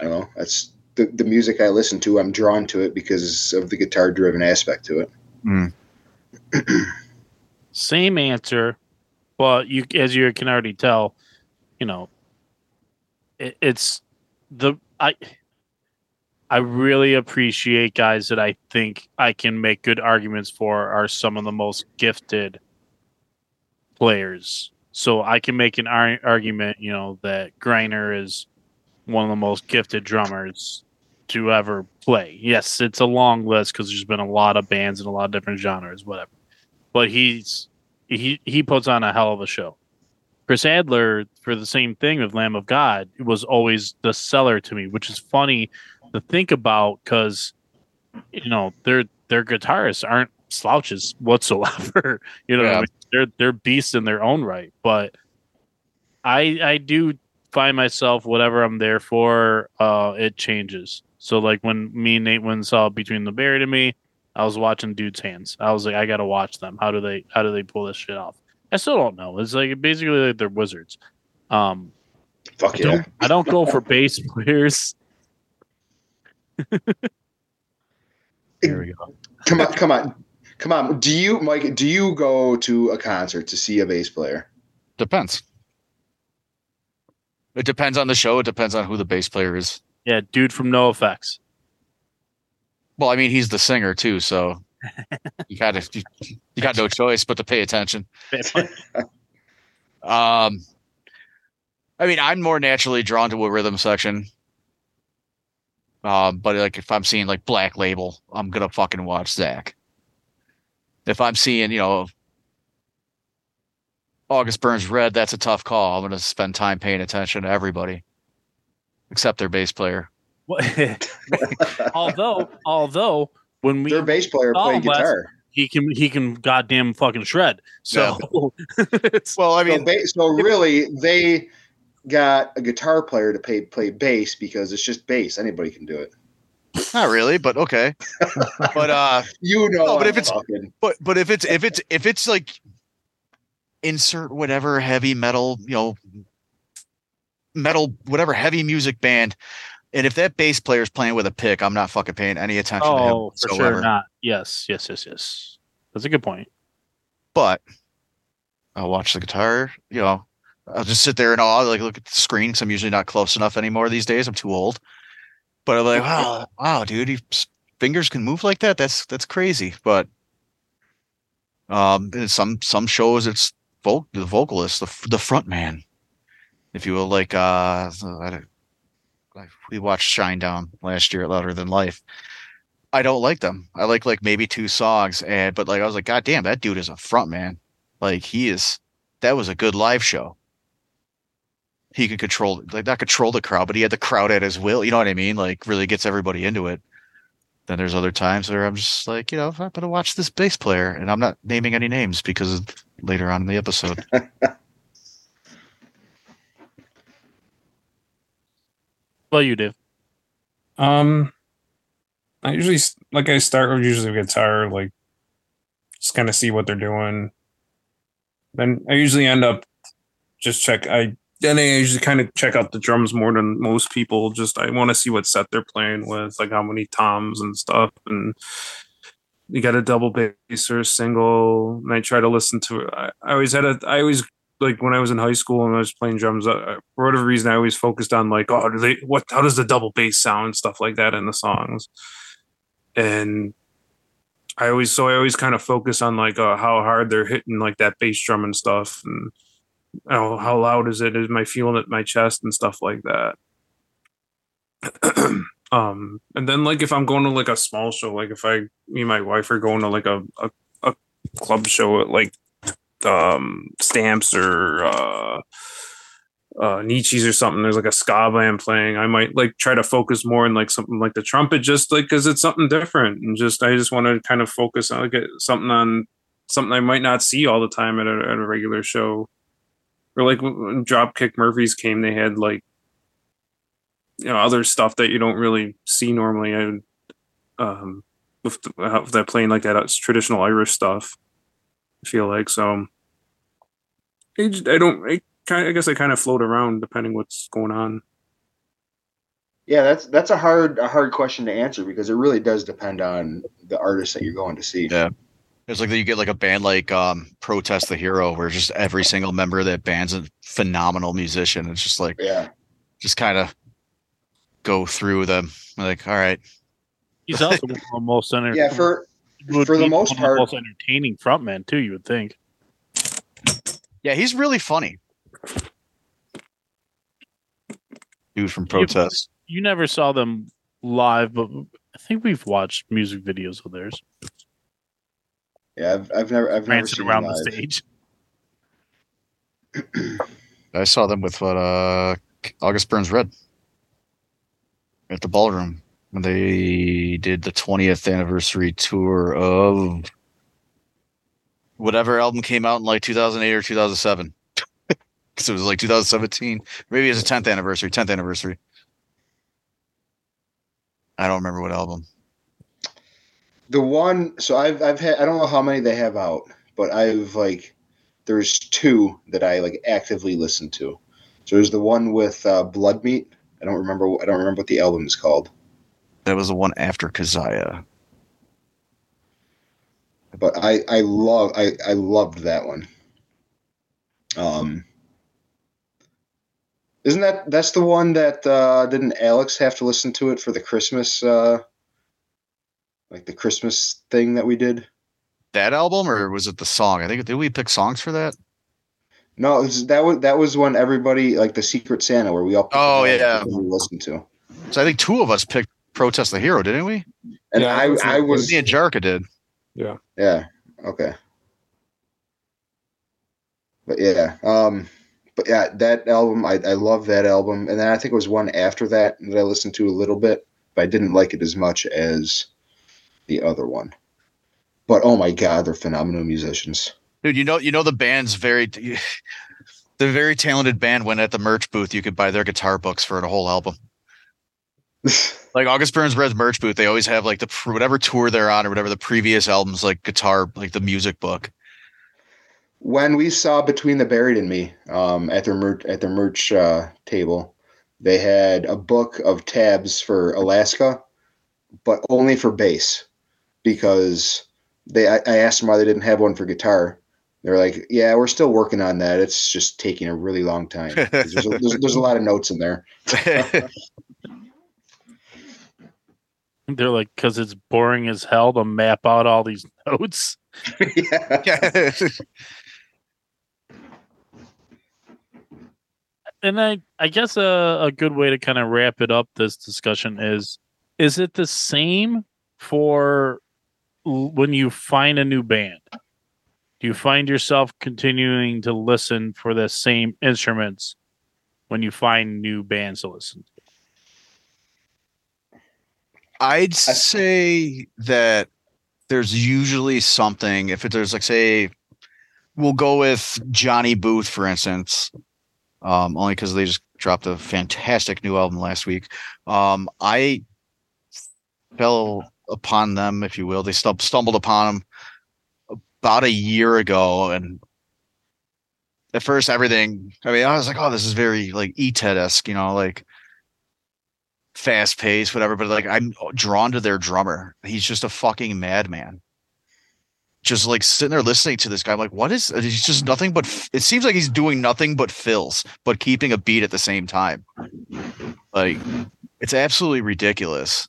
I don't know that's the the music I listen to. I'm drawn to it because of the guitar driven aspect to it. Hmm. Same answer, but you, as you can already tell, you know, it, it's the I. I really appreciate guys that I think I can make good arguments for are some of the most gifted players. So I can make an ar- argument, you know, that Greiner is one of the most gifted drummers to ever play. Yes, it's a long list because there's been a lot of bands and a lot of different genres, whatever. But he's he he puts on a hell of a show. Chris Adler for the same thing with Lamb of God was always the seller to me, which is funny to think about because you know their their guitarists aren't slouches whatsoever. you know, what I mean? they're they're beasts in their own right. But I I do find myself whatever I'm there for, uh, it changes. So like when me and Nate went and saw Between the Buried and Me, I was watching dudes' hands. I was like, I gotta watch them. How do they how do they pull this shit off? I still don't know. It's like basically like they're wizards. Um, Fuck I yeah! don't I don't go for bass players. There we go. Come on, come on, come on. Do you, Mike? Do you go to a concert to see a bass player? Depends. It depends on the show. It depends on who the bass player is. Yeah, dude from NOFX. Well, I mean, he's the singer too, so you got to you, you got no choice but to pay attention. Um, I mean, I'm more naturally drawn to a rhythm section. Um, but like if I'm seeing like Black Label, I'm gonna fucking watch Zakk. If I'm seeing, you know, August Burns Red, that's a tough call. I'm gonna spend time paying attention to everybody, except their bass player. although although when we Their bass player Oh, played last- guitar. he can he can goddamn fucking shred. So it's Well, I So, mean, ba- so really, they got a guitar player to play play bass because it's just bass. Anybody can do it. not really, but okay. but uh, You know, No, but I'm if it's- talking. But but if it's if it's if it's like insert whatever heavy metal, you know, metal whatever heavy music band, and if that bass player's playing with a pick, I'm not fucking paying any attention to him oh for whatsoever. sure not. Yes, yes, yes, yes. That's a good point. But I'll watch the guitar, you know. I'll just sit there and I'll like look at the screen because I'm usually not close enough anymore these days. I'm too old. But I'm like, wow, wow, dude, his fingers can move like that. That's that's crazy. But um, in some some shows it's voc- the vocalist, the the front man, if you will. Like uh, I don't- like, we watched Shinedown last year at Louder Than Life. I don't like them. I like like maybe two songs, and but like I was like, God damn, that dude is a front man. Like he is. That was a good live show. He could control like not control the crowd, but he had the crowd at his will. You know what I mean? Like really gets everybody into it. Then there's other times where I'm just like, you know, I'm gonna watch this bass player, and I'm not naming any names because later on in the episode. Well, you do. Um, I usually like I start with usually with guitar, like just kind of see what they're doing. Then I usually end up just check. I then I usually kind of check out the drums more than most people. Just I want to see what set they're playing with, like how many toms and stuff, and you got a double bass or a single. And I try to listen to. I, I always had a. I always like when I was in high school and I was playing drums, uh, for whatever reason, I always focused on like, oh, do they what? How does the double bass sound stuff like that in the songs? And I always so I always kind of focus on like uh, how hard they're hitting like that bass drum and stuff, and you know, how loud is it? Is my feeling at my chest and stuff like that. um, and then like if I'm going to like a small show, like if I me and my wife are going to like a a, a club show at like um stamps or uh uh Nietzsche's or something. There's like a ska band playing. I might like try to focus more on like something like the trumpet just like because it's something different. And just i just want to kind of focus on like something on something i might not see all the time at a, at a regular show. Or like when dropkick murphys came they had like you know other stuff that you don't really see normally. And um with, the, with that playing like that it's traditional irish stuff i feel like. So I, I don't. I kind. I guess I kind of float around depending what's going on. Yeah, that's that's a hard a hard question to answer because it really does depend on the artist that you're going to see. Yeah. It's like that you get like a band like um, Protest the Hero, where just every single member of that band's a phenomenal musician. It's just like, yeah, just kind of go through them. Like, all right. He's also one of the most entertaining. yeah. For for the most part, most entertaining frontman too. You would think. Yeah, he's really funny. Dude from Protest. You never saw them live, but I think we've watched music videos of theirs. Yeah, I've, I've never I've never seen around live. the stage. I saw them with what uh August Burns Red at the ballroom when they did the 20th anniversary tour of whatever album came out in like 2008 or 2007 because it was like 2017 maybe it's a 10th anniversary 10th anniversary i don't remember what album The one, so I've I've had I don't know how many they have out, but I've like there's two that I like actively listen to. So there's the one with uh, Bloodmeat. I don't remember. I don't remember what the album is called. that was the one after Kezia but I I love I I loved that one. Um, isn't that that's the one that uh, didn't Alex have to listen to it for the Christmas uh, like the Christmas thing that we did? that album or was it the song i think did we pick songs for that No, it was, that was that was when everybody like the Secret Santa where we all picked Oh, yeah. we listened to, so i think two of us picked protest the hero didn't we and Yeah, I that's I was me and Jarka did Yeah. Yeah. Okay. But yeah. Um but yeah, that album I, I love that album. And then I think it was one after that that I listened to a little bit, but I didn't like it as much as the other one. But oh my god, they're phenomenal musicians. Dude, you know, you know the band's very, the very talented band. When at the merch booth, you could buy their guitar books for a whole album. Like August Burns Red's merch booth, they always have like the whatever tour they're on or whatever the previous albums, like guitar, like the music book. when we saw Between the Buried and Me um, at their merch at their merch uh, table, they had a book of tabs for Alaska, but only for bass, because they I, I asked them why they didn't have one for guitar. They're like, "Yeah, we're still working on that. It's just taking a really long time. There's a, there's, there's a lot of notes in there." They're like, because it's boring as hell to map out all these notes. yeah. And I, I guess a, a good way to kind of wrap it up this discussion is is it the same for when you find a new band? Do you find yourself continuing to listen for the same instruments when you find new bands to listen to? I'd say that there's usually something. If it, there's like, say, we'll go with Johnny Booth, for instance, um, only because they just dropped a fantastic new album last week. Um, I fell upon them, if you will. They stum- stumbled upon them about a year ago, and at first, everything. I mean, I was like, "Oh, this is very like E-Ted esque," you know, like fast paced, whatever. But like, I'm drawn to their drummer. He's just a fucking madman. just like sitting there listening to this guy. I'm like, what is? He's just nothing but. It seems like he's doing nothing but fills, but keeping a beat at the same time. Like, it's absolutely ridiculous.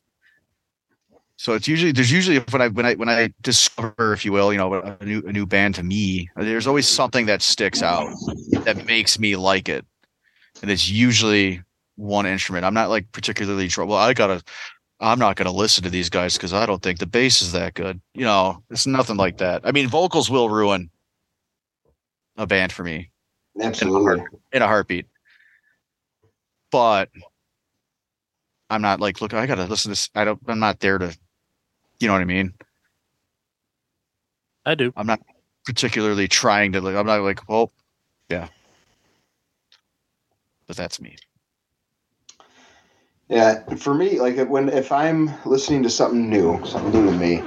So it's usually there's usually when I when I when I discover, if you will, you know, a new a new band to me, there's always something that sticks out that makes me like it, and it's usually one instrument. I'm not like particularly trouble. I gotta I'm not going to listen to these guys because I don't think the bass is that good. You know, it's nothing like that. I mean, vocals will ruin a band for me. Absolutely. In a, heart, in a heartbeat. But I'm not like, look, I got to listen to this. I don't, I'm not there to, you know what I mean? I do. I'm not particularly trying to, like, I'm not like, well, yeah. But that's me. Yeah, for me, like when if I'm listening to something new, something new to me,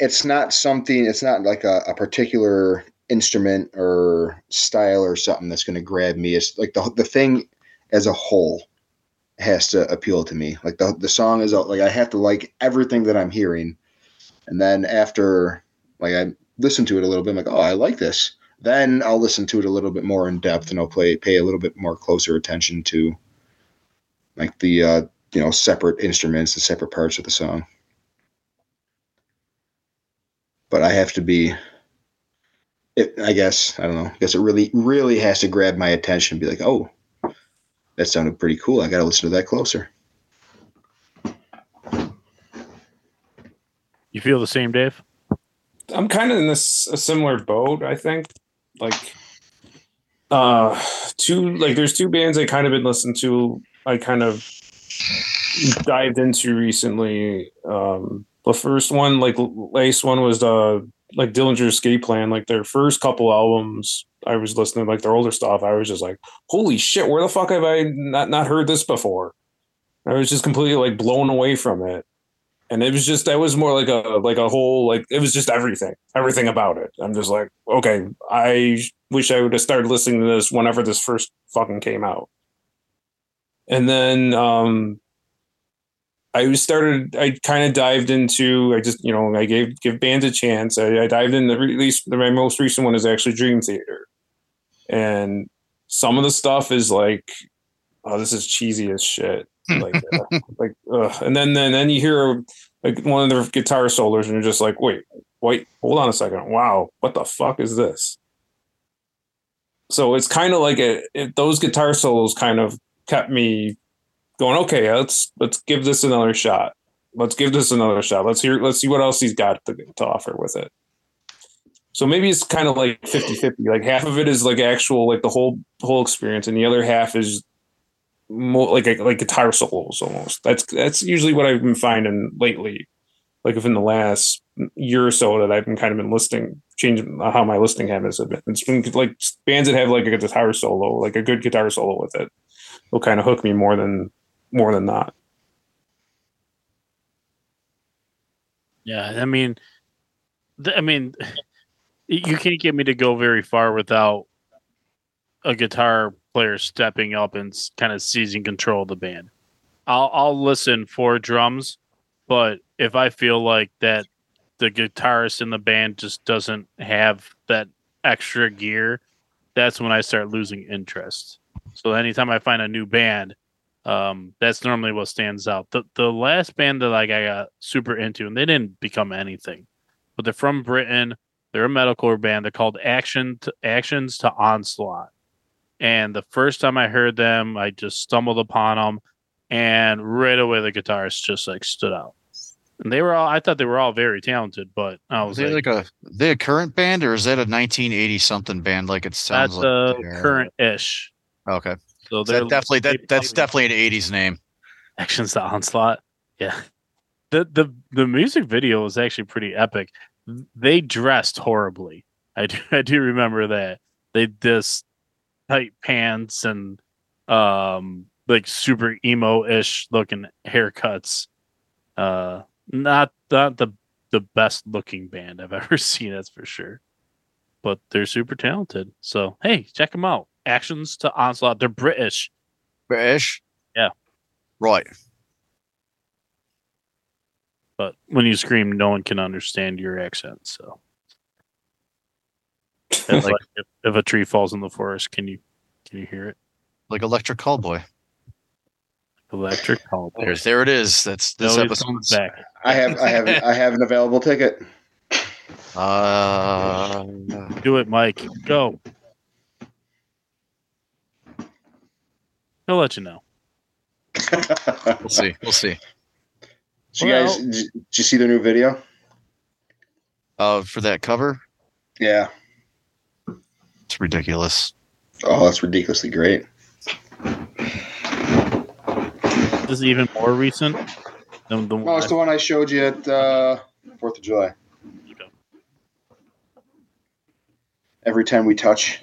it's not something. It's not like a, a particular instrument or style or something that's going to grab me. It's like the the thing as a whole has to appeal to me. Like the the song is like I have to like everything that I'm hearing, and then after like I listen to it a little bit, I'm like, oh, I like this. Then I'll listen to it a little bit more in depth, and I'll play pay a little bit more closer attention to like the uh, you know separate instruments, the separate parts of the song. But I have to be. It, I guess I don't know. I guess it really, really has to grab my attention. and Be like, oh, that sounded pretty cool. I got to listen to that closer. You feel the same, Dave? I'm kind of in this a similar boat. I think, like, uh, two like there's two bands I kind of been listening to I kind of dived into recently. Um, the first one, like last one, was uh like Dillinger Escape Plan. Like their first couple albums, I was listening like their older stuff. I was just like, holy shit, where the fuck have I not not heard this before? I was just completely like blown away from it. And it was just that was more like a like a whole like it was just everything everything about it. I'm just like okay, I wish I would have started listening to this whenever this first fucking came out and then um, I started. I kind of dived into. I just you know I gave give bands a chance. I, I dived in the release. The my most recent one is actually Dream Theater, and some of the stuff is like, oh, this is cheesy as shit. Like, uh, like, ugh. and then then then you hear like one of their guitar solos, and you're just like, wait, wait, hold on a second. Wow, what the fuck is this? So it's kind of like a, it, those guitar solos kind of kept me going. Okay, let's let's give this another shot. Let's give this another shot. Let's hear. Let's see what else he's got to, to offer with it. So maybe it's kind of like 50-50. Like half of it is like actual, like the whole whole experience, and the other half is more like like guitar solos almost. That's that's usually what I've been finding lately. Like within the last year or so that I've been kind of been listening, changing how my listening habits have been. It's been like bands that have like a guitar solo, like a good guitar solo with it will kind of hook me more than more than not. Yeah, I mean, I mean, you can't get me to go very far without a guitar player stepping up and kind of seizing control of the band. I'll I'll listen for drums, but if I feel like that the guitarist in the band just doesn't have that extra gear, that's when I start losing interest. So anytime I find a new band, um, that's normally what stands out. The the last band that like I got super into, and they didn't become anything, but they're from Britain. They're a metalcore band. They're called Action to, Actions to Onslaught. And the first time I heard them, I just stumbled upon them, and right away the guitarist just like stood out. And they were all I thought they were all very talented, but I was like, like, a they a current band or is that a 1980 something band? Like it sounds that's like a current ish. Okay. So they're that definitely that that's definitely an 80s name. actions the onslaught. Yeah. The the the music video was actually pretty epic. They dressed horribly. I do i do remember that. They this tight pants and um like super emo-ish looking haircuts. Uh not not the the best looking band i've ever seen that's for sure. But they're super talented. So hey check them out actions to onslaught they're british British? Yeah. Right. But when you scream, no one can understand your accent. So, It's Like- like if, if a tree falls in the forest, can you can you hear it? Like Electric Callboy. Electric call. There's there it is. That's this always episode. back. I have I have I have an available ticket. Uh, Do it, Mike. Go. He'll let you know. we'll see. We'll see. So you guys, did, did you see the new video? Uh, for that cover, Yeah. it's ridiculous. Oh, that's ridiculously great. This is even more recent than the No, one. it's the one I showed you at uh, Fourth of July. Okay. Every time we touch,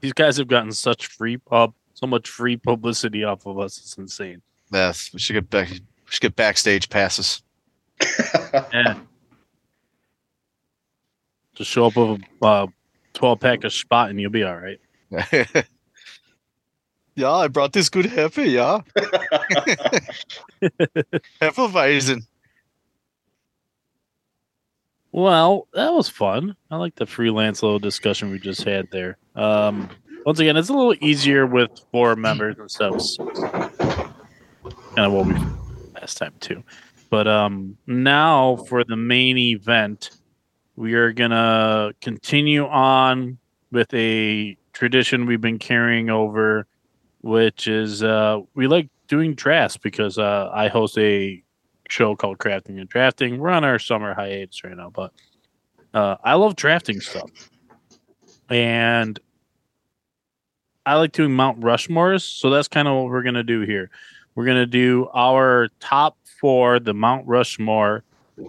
These guys have gotten such free pub, so much free publicity off of us. It's insane. Beth, we should get back. We should get backstage passes. Yeah. Just show up with a uh, 12 pack of spot and you'll be all right. yeah, I brought this good Hefe. Yeah, Hefeweizen. Well, that was fun. I like the freelance little discussion we just had there. Um, once again, it's a little easier with four members and stuff. So kind of what we last time too. But um, now for the main event, we are gonna continue on with a tradition we've been carrying over, which is uh, we like doing drafts because uh, I host a show called Crafting and Drafting. We're on our summer hiatus right now, but uh, I love drafting stuff, and I like doing Mount Rushmores. So that's kind of what we're gonna do here. We're gonna do our top four, the Mount Rushmore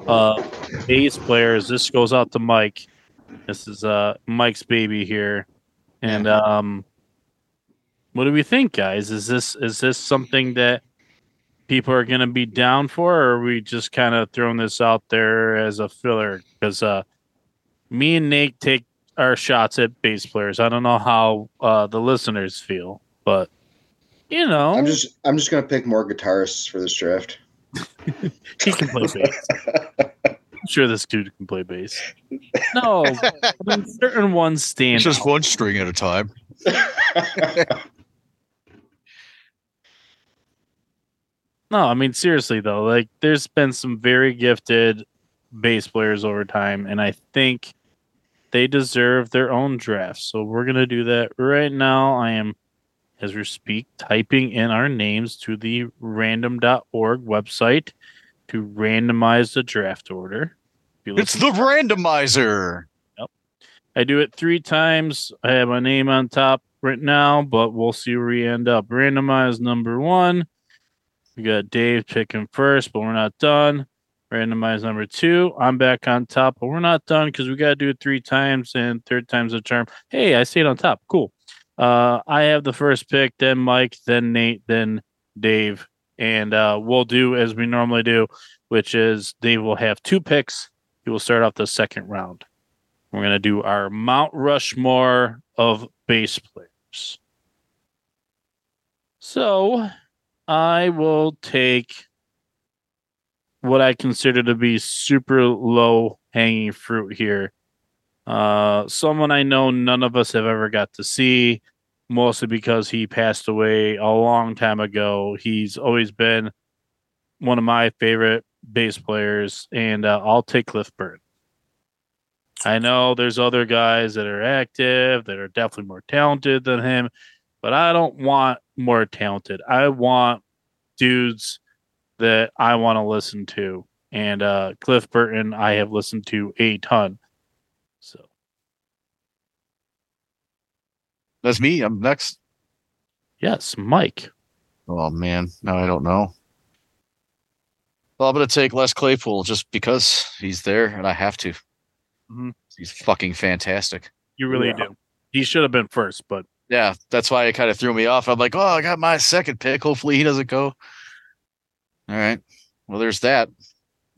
uh, bass players. This goes out to Mike. This is uh Mike's baby here, and um, what do we think, guys? Is this is this something that people are going to be down for, or are we just kind of throwing this out there as a filler? Because uh, me and Nate take our shots at bass players. I don't know how uh, the listeners feel, but you know, I'm just I'm just gonna pick more guitarists for this draft. he can play bass. I'm sure this dude can play bass. No, I mean, certain ones stand. It's just out. one string at a time. No, I mean seriously though, like there's been some very gifted bass players over time, and I think they deserve their own draft. So we're gonna do that right now. I am, as we speak, typing in our names to the random.org website to randomize the draft order. It's the randomizer. Yep. I do it three times. I have my name on top right now, but we'll see where we end up. Randomize number one. We got Dave picking first, but we're not done. Randomize number two. I'm back on top, but we're not done because we got to do it three times, and third time's a charm. Hey, I stayed on top. Cool. Uh, I have the first pick, then Mike, then Nate, then Dave, and uh, we'll do as we normally do, which is Dave will have two picks. He will start off the second round. We're going to do our Mount Rushmore of bass players. So I will take what I consider to be super low hanging fruit here. Uh, someone I know none of us have ever got to see, mostly because he passed away a long time ago. He's always been one of my favorite bass players, and uh, I'll take Cliff Burton. I know there's other guys that are active that are definitely more talented than him, but I don't want more talented. I want dudes that I want to listen to. And uh, Cliff Burton, I have listened to a ton. So That's me. I'm next. yes, Mike. Oh man, no, I don't know. Well, I'm gonna take Les Claypool just because he's there and I have to. Mhm. He's fucking fantastic. You really Yeah. do. He should have been first, but Yeah, that's why it kind of threw me off. I'm like, oh, I got my second pick. Hopefully he doesn't go. All right. Well, there's that.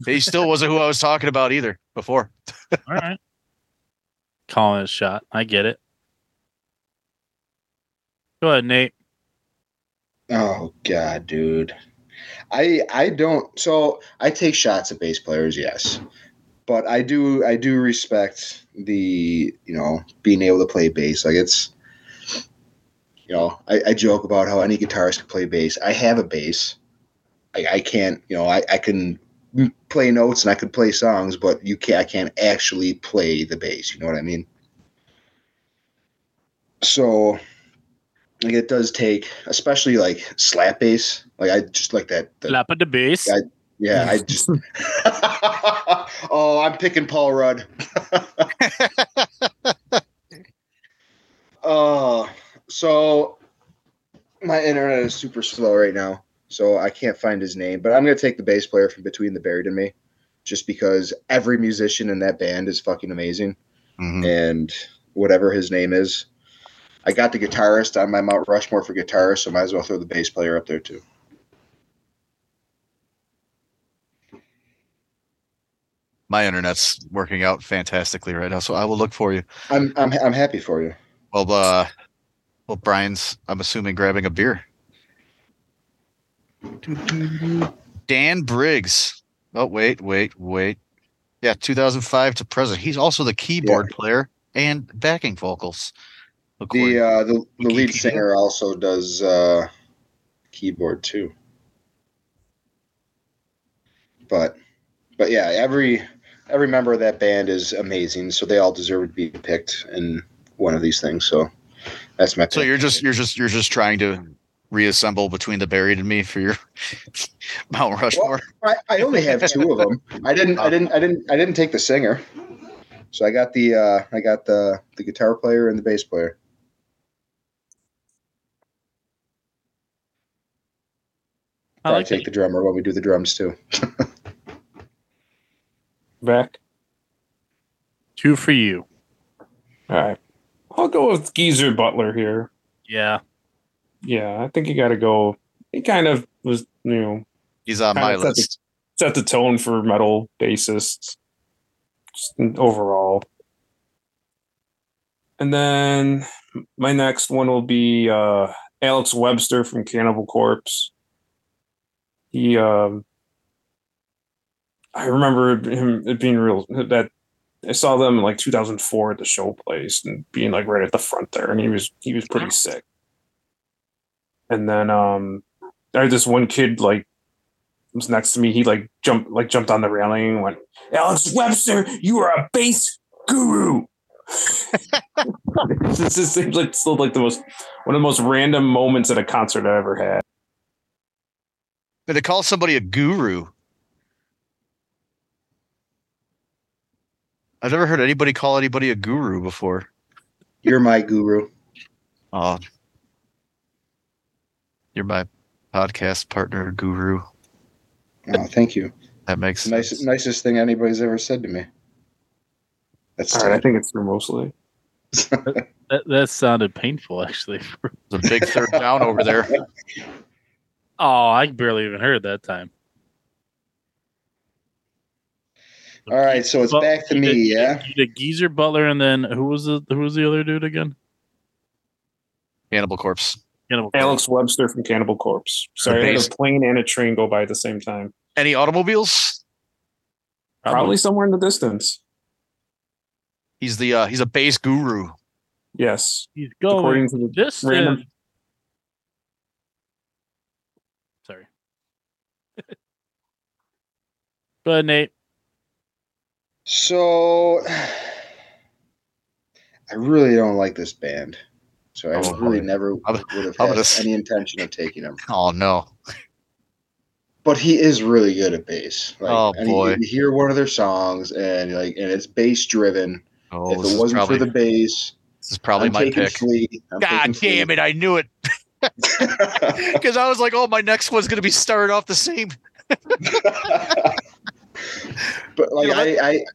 He still wasn't who I was talking about either before. all right. Calling a shot. I get it. Go ahead, Nate. oh god, dude. I I don't. So I take shots at bass players, yes, but I do I do respect the you know being able to play bass. Like it's you know I, I joke about how any guitarist can play bass. I have a bass. I, I can't you know I, I can play notes and I could play songs, but you can't I can't actually play the bass. You know what I mean? So like it does take, especially like slap bass. Like I just like that. that Slap at the bass. I- yeah, I just. oh, I'm picking Paul Rudd. uh, so my internet is super slow right now, so I can't find his name. But I'm gonna take the bass player from Between the Buried and Me, just because every musician in that band is fucking amazing, Mhm. and whatever his name is. I got the guitarist on my Mount Rushmore for guitarist, so might as well throw the bass player up there too. My internet's working out fantastically right now, so I will look for you. I'm I'm I'm happy for you. Well, uh, well, Brian's. I'm assuming grabbing a beer. Dan Briggs. Oh wait, wait, wait. Yeah, 2005 to present. He's also the keyboard player and backing vocals. The uh, the, the lead Wikipedia. singer also does uh, keyboard too. But but yeah, every every member of that band is amazing, so they all deserve to be picked in one of these things. So that's my. so pick. you're just you're just you're just trying to reassemble between the buried and me for your Mount Rushmore. I, I only have two of them. I didn't I didn't I didn't I didn't take the singer. So I got the uh, I got the the guitar player and the bass player. I like take the drummer when we do the drums too. Back. Two for you. All right. I'll go with Geezer Butler here. Yeah. Yeah, I think you got to go. He kind of was, you know, He's on my set the- list. set the tone for metal bassists just overall. And then my next one will be uh, Alex Webster from Cannibal Corpse. He, um, I remember him being real that I saw them in like 2004 at the show place and being like right at the front there, and he was he was pretty sick. And then um, I had this one kid like was next to me. He like jumped like jumped on the railing and went, Alex Webster, you are a bass guru. this just seems like still like the most one of the most random moments at a concert I ever had. But to call somebody a guru. I've never heard anybody call anybody a guru before. You're my guru. Oh, you're my podcast partner, guru. Oh, thank you. That makes the nice, sense. nicest thing anybody's ever said to me. That's All right, I think it's true mostly. That, that sounded painful, actually. It's a big third down over there. Oh, I barely even heard that time. All right, so it's But back to me, did- yeah. did- You did Geezer Butler, and then who was the who was the other dude again? Cannibal Corpse. Cannibal Alex Webster from Cannibal Corpse. Sorry, I had a plane and a train go by at the same time. Any automobiles? Probably somewhere in the distance. He's the uh, he's a bass guru. Yes. He's going According to the this random- Sorry. Go ahead, Nate. So I really don't like this band. So I Oh, really never I'm- would have had gonna any intention of taking him. Oh no. But he is really good at bass. Like, Oh, and you- boy. You, hear one of their songs and like and it's bass driven. Oh, if it wasn't probably for the bass, this is probably I'm my pick. Flea. I'm God damn it! I knew it because I was like, oh, my next one's gonna be started off the same. but like You know, I, I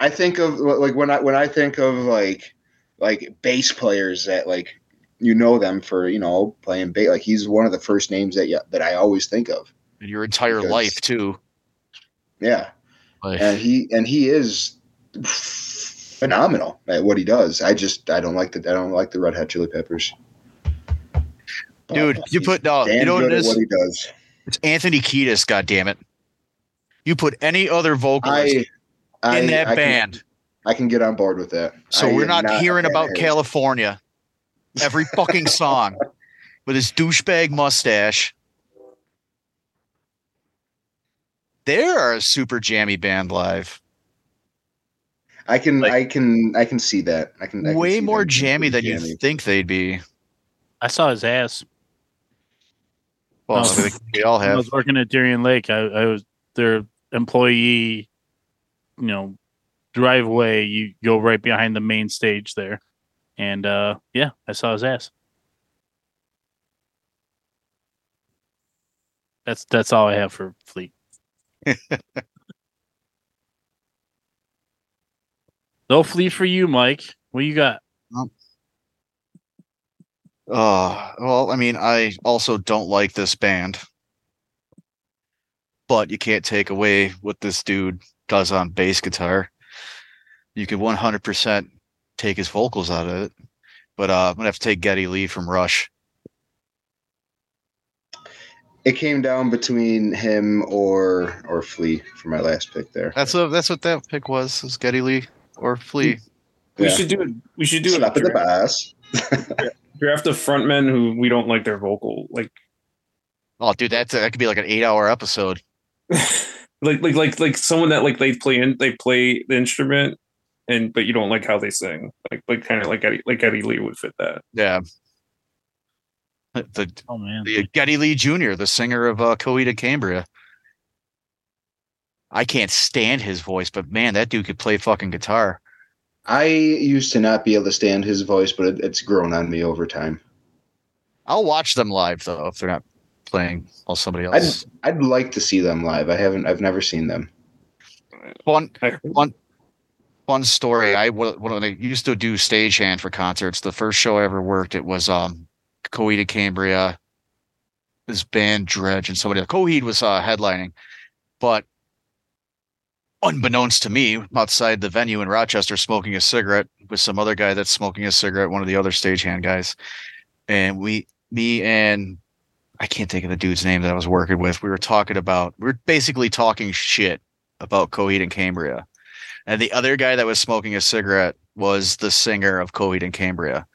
I think of like when I when I think of like like bass players that like you know them for you know playing bass like he's one of the first names that you, that I always think of In your entire Because- life too. yeah Like, and he and he is phenomenal at what he does I just I don't like the I don't like the Red Hot Chili Peppers But dude, you put uh, no. damn You know what good it what he does It's Anthony Kiedis, God damn it! You put any other vocalist I, I in that I band, Can, I can get on board with that. so I we're am not, hearing about of. California every fucking song with his douchebag mustache. They're a super jammy band live. I can, Like- I can, I can see that. I can. I can Way see more them jammy than jammy. you think they'd be. I saw his ass. Well. I we all When I was working at Darien Lake. I, I was their employee, you know, driveway. You go right behind the main stage there, and uh yeah, I saw his ass. That's that's all I have for Flea. no Flea for you, Mike. What you got? Oh, well, I mean, I also don't like this band. But you can't take away what this dude does on bass guitar. You can 100% take his vocals out of it. But uh, I'm going to have to take Geddy Lee from Rush. It came down between him or or Flea for my last pick there. That's what that's what that pick was, was Geddy Lee or Flea. We Yeah. should do it. We should do Slap a at the draft, bass. draft of frontmen who we don't like their vocal, like Oh, dude, that's that could be like an eight hour episode. Like like like like someone that like they play in they play the instrument and but you don't like how they sing like like kind of like Eddie like Eddie Lee would fit that Yeah. The, Oh man, the Geddy Lee Jr., the singer of uh, Coheed and Cambria. I can't stand his voice, but man, that dude could play fucking guitar. I used to not be able to stand his voice, but it, it's grown on me over time. I'll watch them live though if they're not playing while somebody I'd else. I'd like to see them live. I haven't. I've never seen them. Fun, I, fun, fun story. I wa- when I used to do stagehand for concerts. The first show I ever worked, it was um, Coheed and Cambria, this band Dredge, and somebody. Coheed was uh, headlining, but unbeknownst to me, outside the venue in Rochester smoking a cigarette with some other guy that's smoking a cigarette, one of the other stagehand guys, and we, me and I can't think of the dude's name that I was working with. We were talking about, we were basically talking shit about Coheed and Cambria. And the other guy that was smoking a cigarette was the singer of Coheed and Cambria.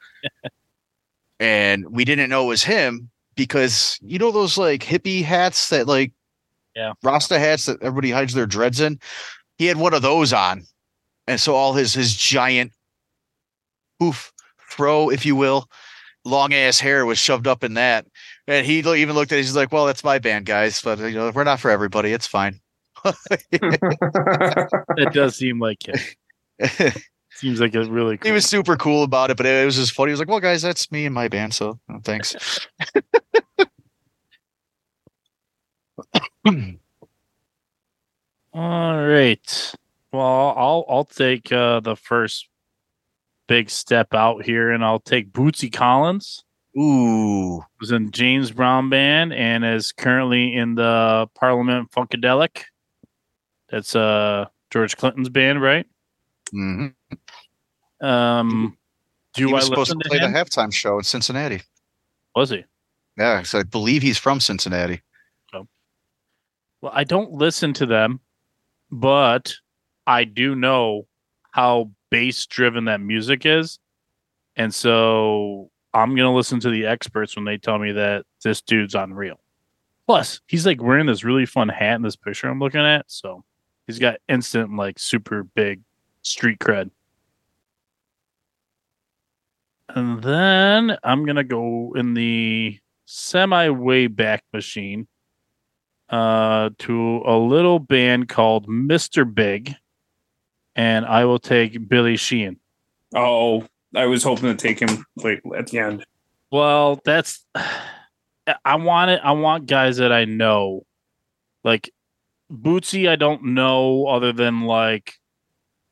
and we didn't know it was him because you know those like hippie hats that like Yeah. Rasta hats that everybody hides their dreads in? He had one of those on. And so all his his giant poof fro, if you will, long ass hair was shoved up in that. And he even looked at it, he's like, Well, that's my band, guys, but you know, we're not for everybody. It's fine. it does seem like it. Seems like it's really cool. he was super cool about it, but it was just funny. He was like, "Well, guys, that's me and my band, so uh, thanks." All right. Well, I'll I'll take uh, the first big step out here, and I'll take Bootsy Collins, Ooh, who's in James Brown band and is currently in the Parliament Funkadelic. That's uh George Clinton's band, right? hmm Um, do he was I supposed to to, play him? the halftime show in Cincinnati. Was he? Yeah, so I believe he's from Cincinnati. Well, I don't listen to them, but I do know how bass driven that music is. And so I'm going to listen to the experts when they tell me that this dude's unreal. Plus, he's like wearing this really fun hat in this picture I'm looking at. So he's got instant, like, super big street cred. And then I'm going to go in the semi way back machine uh, to a little band called Mr. Big, and I will take Billy Sheehan. oh I was hoping to take him late at the end Well, that's I want it. I want guys that I know, like Bootsy. I don't know other than like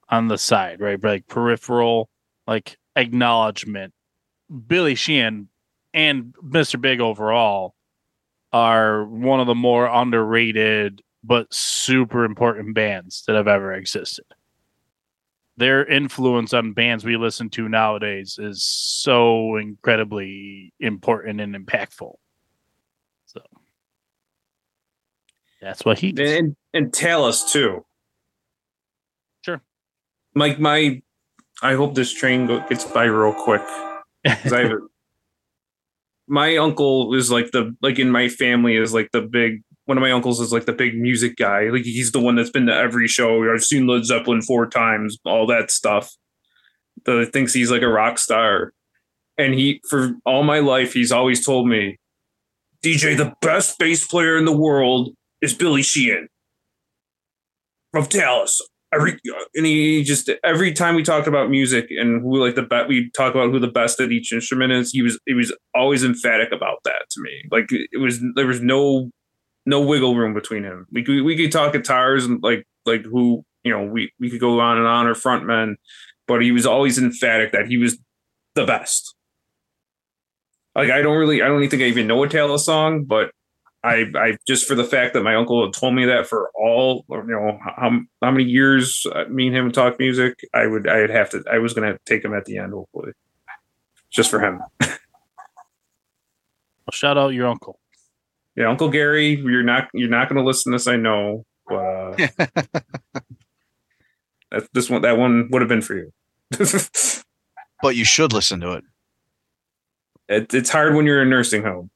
on the side, right? Like peripheral, like acknowledgement. Billy Sheehan and Mr. Big overall are one of the more underrated but super important bands that have ever existed. Their influence on bands we listen to nowadays is so incredibly important and impactful. So That's what he. and and Talas too. Sure. Mike. my, I hope this train gets by real quick. I my uncle is like the like in my family is like the big one of my uncles is like the big music guy. Like he's the one that's been to every show. I've seen Led Zeppelin four times, all that stuff. That thinks he's like a rock star. And he for all my life he's always told me, DJ, the best bass player in the world is Billy Sheehan of Talas. Every and he just every time we talked about music and who like the bet we talk about who the best at each instrument is, he was he was always emphatic about that to me. Like it was there was no no wiggle room between him. We could we could talk guitars and like like who you know we we could go on and on or frontmen, but he was always emphatic that he was the best. Like I don't really I don't think I even know a Taylor song, but I I just for the fact that my uncle had told me that for all you know how how many years uh, me and him talk music, I would I'd have to I was gonna take him at the end hopefully, just for him. Well, shout out your uncle. Yeah, Uncle Gary, you're not you're not gonna listen to this, I know, but uh, that, this one that one would have been for you. But you should listen to it. it's hard when you're in a nursing home.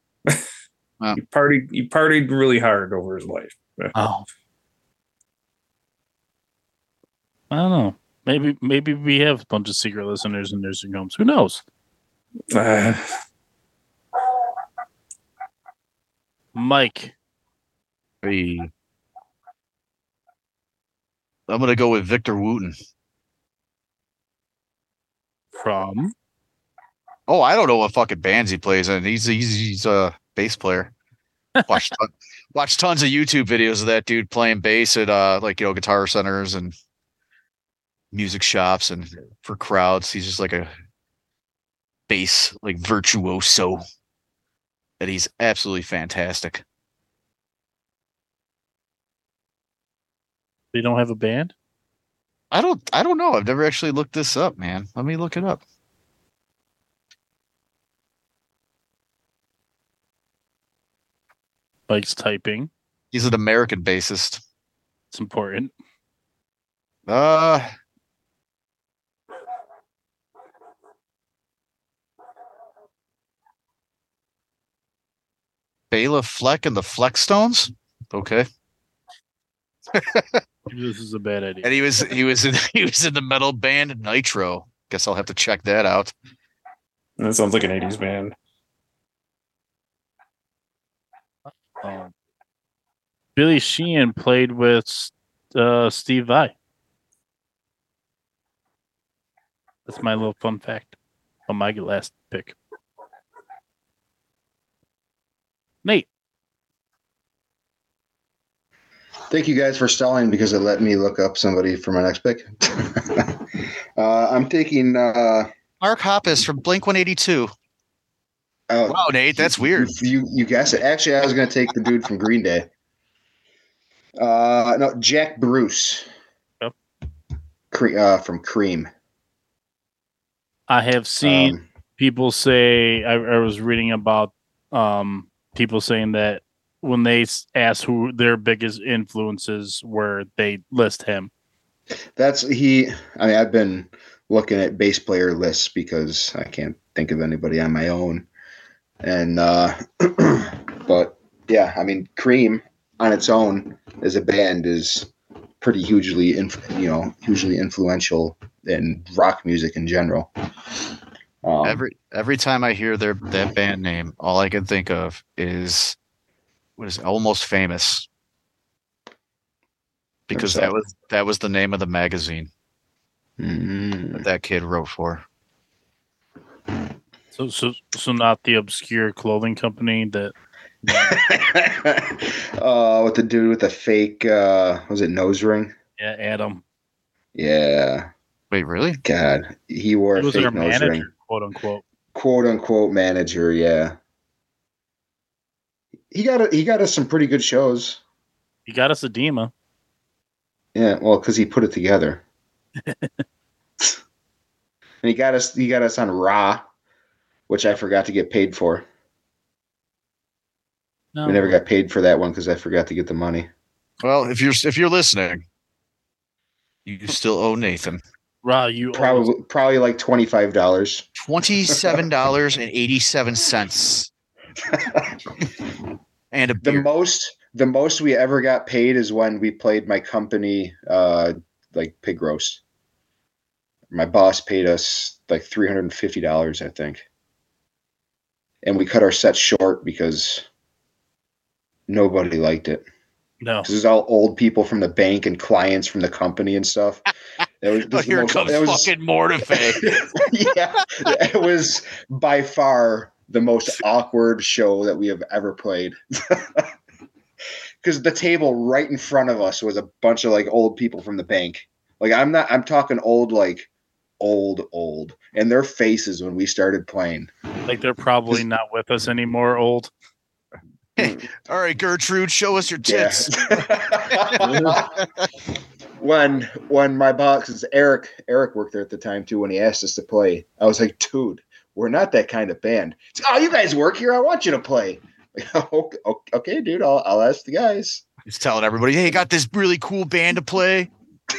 Wow. He partied he partied really hard over his life. Oh. I don't know. Maybe maybe we have a bunch of secret listeners in nursing homes. Who knows? Uh, Mike. Hey. I'm gonna go with Victor Wooten. From Oh, I don't know what fucking bands he plays in. He's he's, he's a bass player. Watch ton- watch tons of YouTube videos of that dude playing bass at uh like you know guitar centers and music shops and for crowds. He's just like a bass like virtuoso. And he's absolutely fantastic. they don't have a band. I don't I don't know. I've never actually looked this up, man. Let me look it up. Mike's typing. He's an American bassist. It's important. Uh Bela Fleck and the Fleckstones. Okay. This is a bad idea. And he was he was in he was in the metal band Nitro. Guess I'll have to check that out. that sounds like an '80s band. Um, Billy Sheehan played with uh, Steve Vai. That's my little fun fact on my last pick. Nate, Thank you guys for stalling because it let me look up somebody for my next pick. uh, I'm taking. Uh, Mark Hoppus from Blink 182. oh, Wow, Nate, that's weird. You you guess it. Actually, I was going to take the dude from Green Day. Uh, no, Jack Bruce. Yep. Cre- uh, from Cream. I have seen Um, people say I, I was reading about um, people saying that when they ask who their biggest influences were, they list him. that's he. I mean, I've been looking at bass player lists because I can't think of anybody on my own. And uh, but yeah, I mean, Cream on its own as a band is pretty hugely, inf- you know, hugely influential in rock music in general. Um, Every every time I hear their that band name, all I can think of is what is it, almost famous. Because that was that was the name of the magazine mm, that that kid wrote for. So, so, so not the obscure clothing company that uh, with the dude with the fake, uh, was it nose ring? yeah, Adam Yeah, Wait, really? God, he wore he a was fake nose manager, ring, quote unquote. quote unquote manager. Yeah, he got a, he got us some pretty good shows. He got us edema. Yeah, well, because he put it together, and he got us he got us on Raw, which I forgot to get paid for. No, We never got paid for that one because I forgot to get the money. Well, if you're if you're listening, you still owe Nathan Wow, you Probably probably like twenty five dollars. twenty seven dollars and eighty seven cents and a The most the most we ever got paid is when we played my company uh like pig roast. My boss paid us like three hundred and fifty dollars, I think. And we cut our set short because nobody liked it. no. This is all old people from the bank and clients from the company and stuff. That was, Oh, this is the here most- comes that was- fucking Mortife. yeah, it was by far the most awkward show that we have ever played. Because the table right in front of us was a bunch of like old people from the bank. Like I'm not, I'm talking old, like old, old, and their faces when we started playing. Like they're probably not with us anymore. Old. All right, Gertrude, show us your Yeah. When when my boss is Eric Eric worked there at the time too when he asked us to play. I was like dude we're not that kind of band. He's, oh you guys work here? I want you to play. Okay, okay dude I'll, I'll ask the guys. He's telling everybody, "Hey, got this really cool band to play."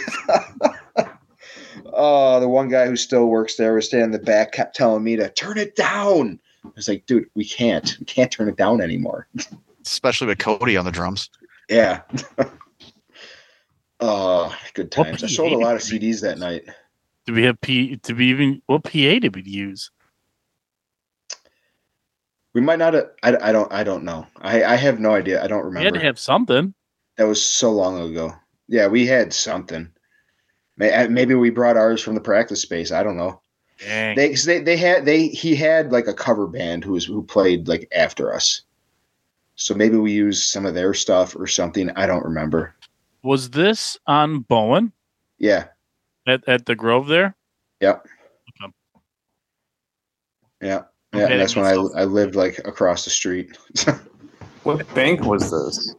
oh the one guy who still works there was standing in the back kept telling me to turn it down. I was like dude we can't. We can't turn it down anymore. Especially with Cody on the drums. yeah oh good times I sold a lot of CDs that night Do we have P? Did we even what PA did we use? We might not. Have, I, I don't. I don't know. I, I have no idea. I don't remember. We had to have something. that was so long ago. Yeah, we had something. Uh, Maybe we brought ours from the practice space. I don't know. Dang. They they they had they he had like a cover band who was who played like after us. So maybe we used some of their stuff or something. I don't remember. Was this on Bowen Yeah. at, at the Grove there? Yep. Yeah. Yeah. Okay, and that's when I. I lived like across the street. What bank was this?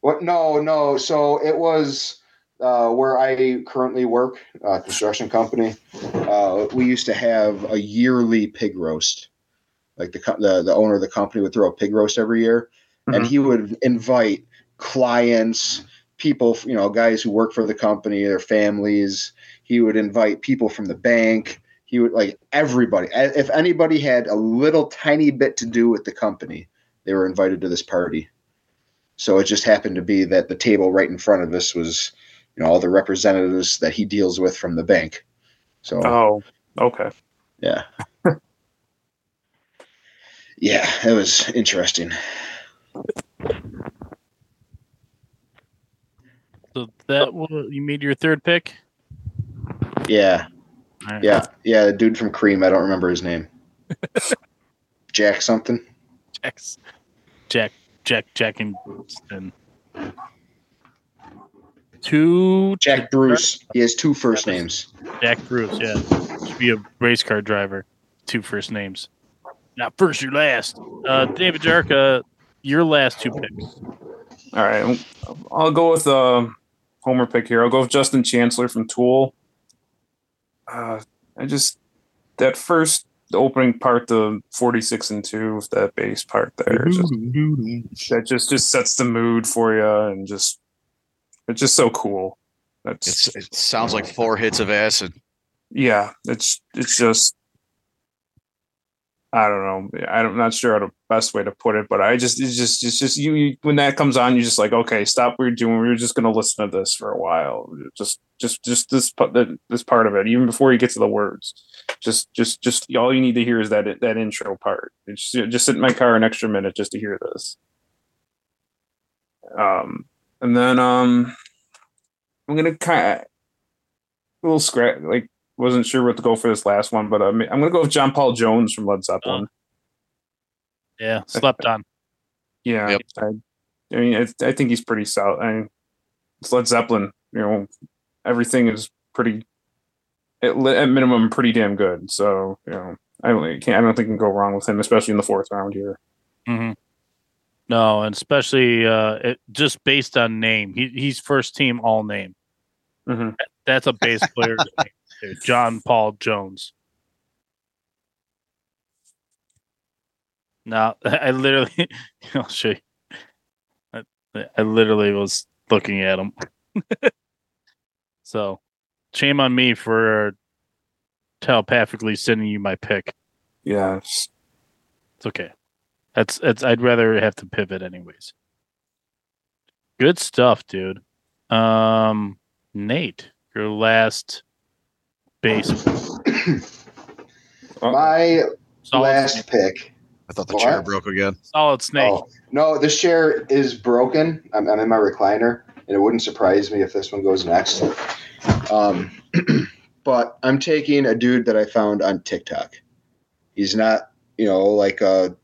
What? No, no. So it was uh, where I currently work, uh, construction company. Uh, we used to have a yearly pig roast. Like the, the the owner of the company would throw a pig roast every year, and Mhm. he would invite clients, people, you know, guys who work for the company, their families. He would invite people from the bank. He would like everybody. If anybody had a little tiny bit to do with the company, they were invited to this party. So it just happened to be that the table right in front of us was, you know, all the representatives that he deals with from the bank. So Oh, okay. yeah, yeah, it was interesting. So that was, you made your third pick. Yeah, All right. yeah, yeah. The dude from Cream, I don't remember his name. Jack something. Jack's, Jack, Jack, Jack, and, and two Jack Bruce. He has two first names. Jack Bruce. Yeah, should be a race car driver. Two first names. Not first, your last. Uh, David Jarka, your last two picks. All right. I'll go with uh, Homer pick here. I'll go with Justin Chancellor from Tool. Uh, I just that first opening part, the forty six and two, that bass part there, just, that just just sets the mood for you, and just it's just so cool. That's It's, it sounds like four hits of acid. yeah, it's it's just I don't know. I'm not sure how the best way to put it, but I just it's just it's just you, you when that comes on, you're just like, okay, stop what you're doing. We're just gonna listen to this for a while. Just just just this this part of it, even before you get to the words. Just just just all you need to hear is that that intro part. Just, just sit in my car an extra minute just to hear this. Um, and then um, I'm gonna kind of little scratch like wasn't sure what to go for this last one, but I'm, I'm gonna go with John Paul Jones from Led Zeppelin. Yeah, slept on. Yeah, Yep. I, I mean, I, I think he's pretty solid. I mean, it's Led Zeppelin. You know, everything is pretty, at, at minimum, pretty damn good. So you know, I don't can't. I don't think you can go wrong with him, especially in the fourth round here. hmm No, and especially uh, it, just based on name. He, he's first team all name. hmm That's a bass player's name. too. John Paul Jones. No, I literally, I'll show you. Uh, I literally was looking at him. so, shame on me for telepathically sending you my pick. Yes. It's okay. That's it's. I'd rather have to pivot anyways. Good stuff, dude. Um, Nate, your last base. My Solid last snake. pick. I thought the What? chair broke again. Solid snake. Oh no, this chair is broken. I'm, I'm in my recliner, and it wouldn't surprise me if this one goes next. Um, but I'm taking a dude that I found on TikTok. He's not, you know, like a.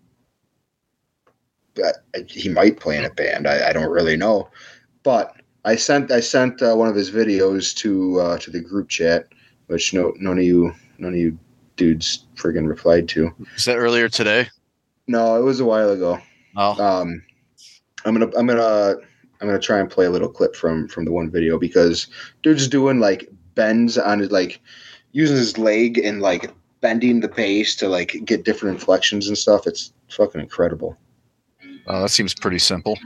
but He might play in a band. I, I don't really know, but I sent I sent uh, one of his videos to uh, to the group chat, which no none of you none of you dudes friggin' replied to. Is that earlier today? No, it was a while ago. Oh, Um, I'm gonna I'm gonna I'm gonna try and play a little clip from from the one video because dude's doing like bends on his like using his leg and like bending the bass to like get different inflections and stuff. It's fucking incredible. oh, that seems pretty simple.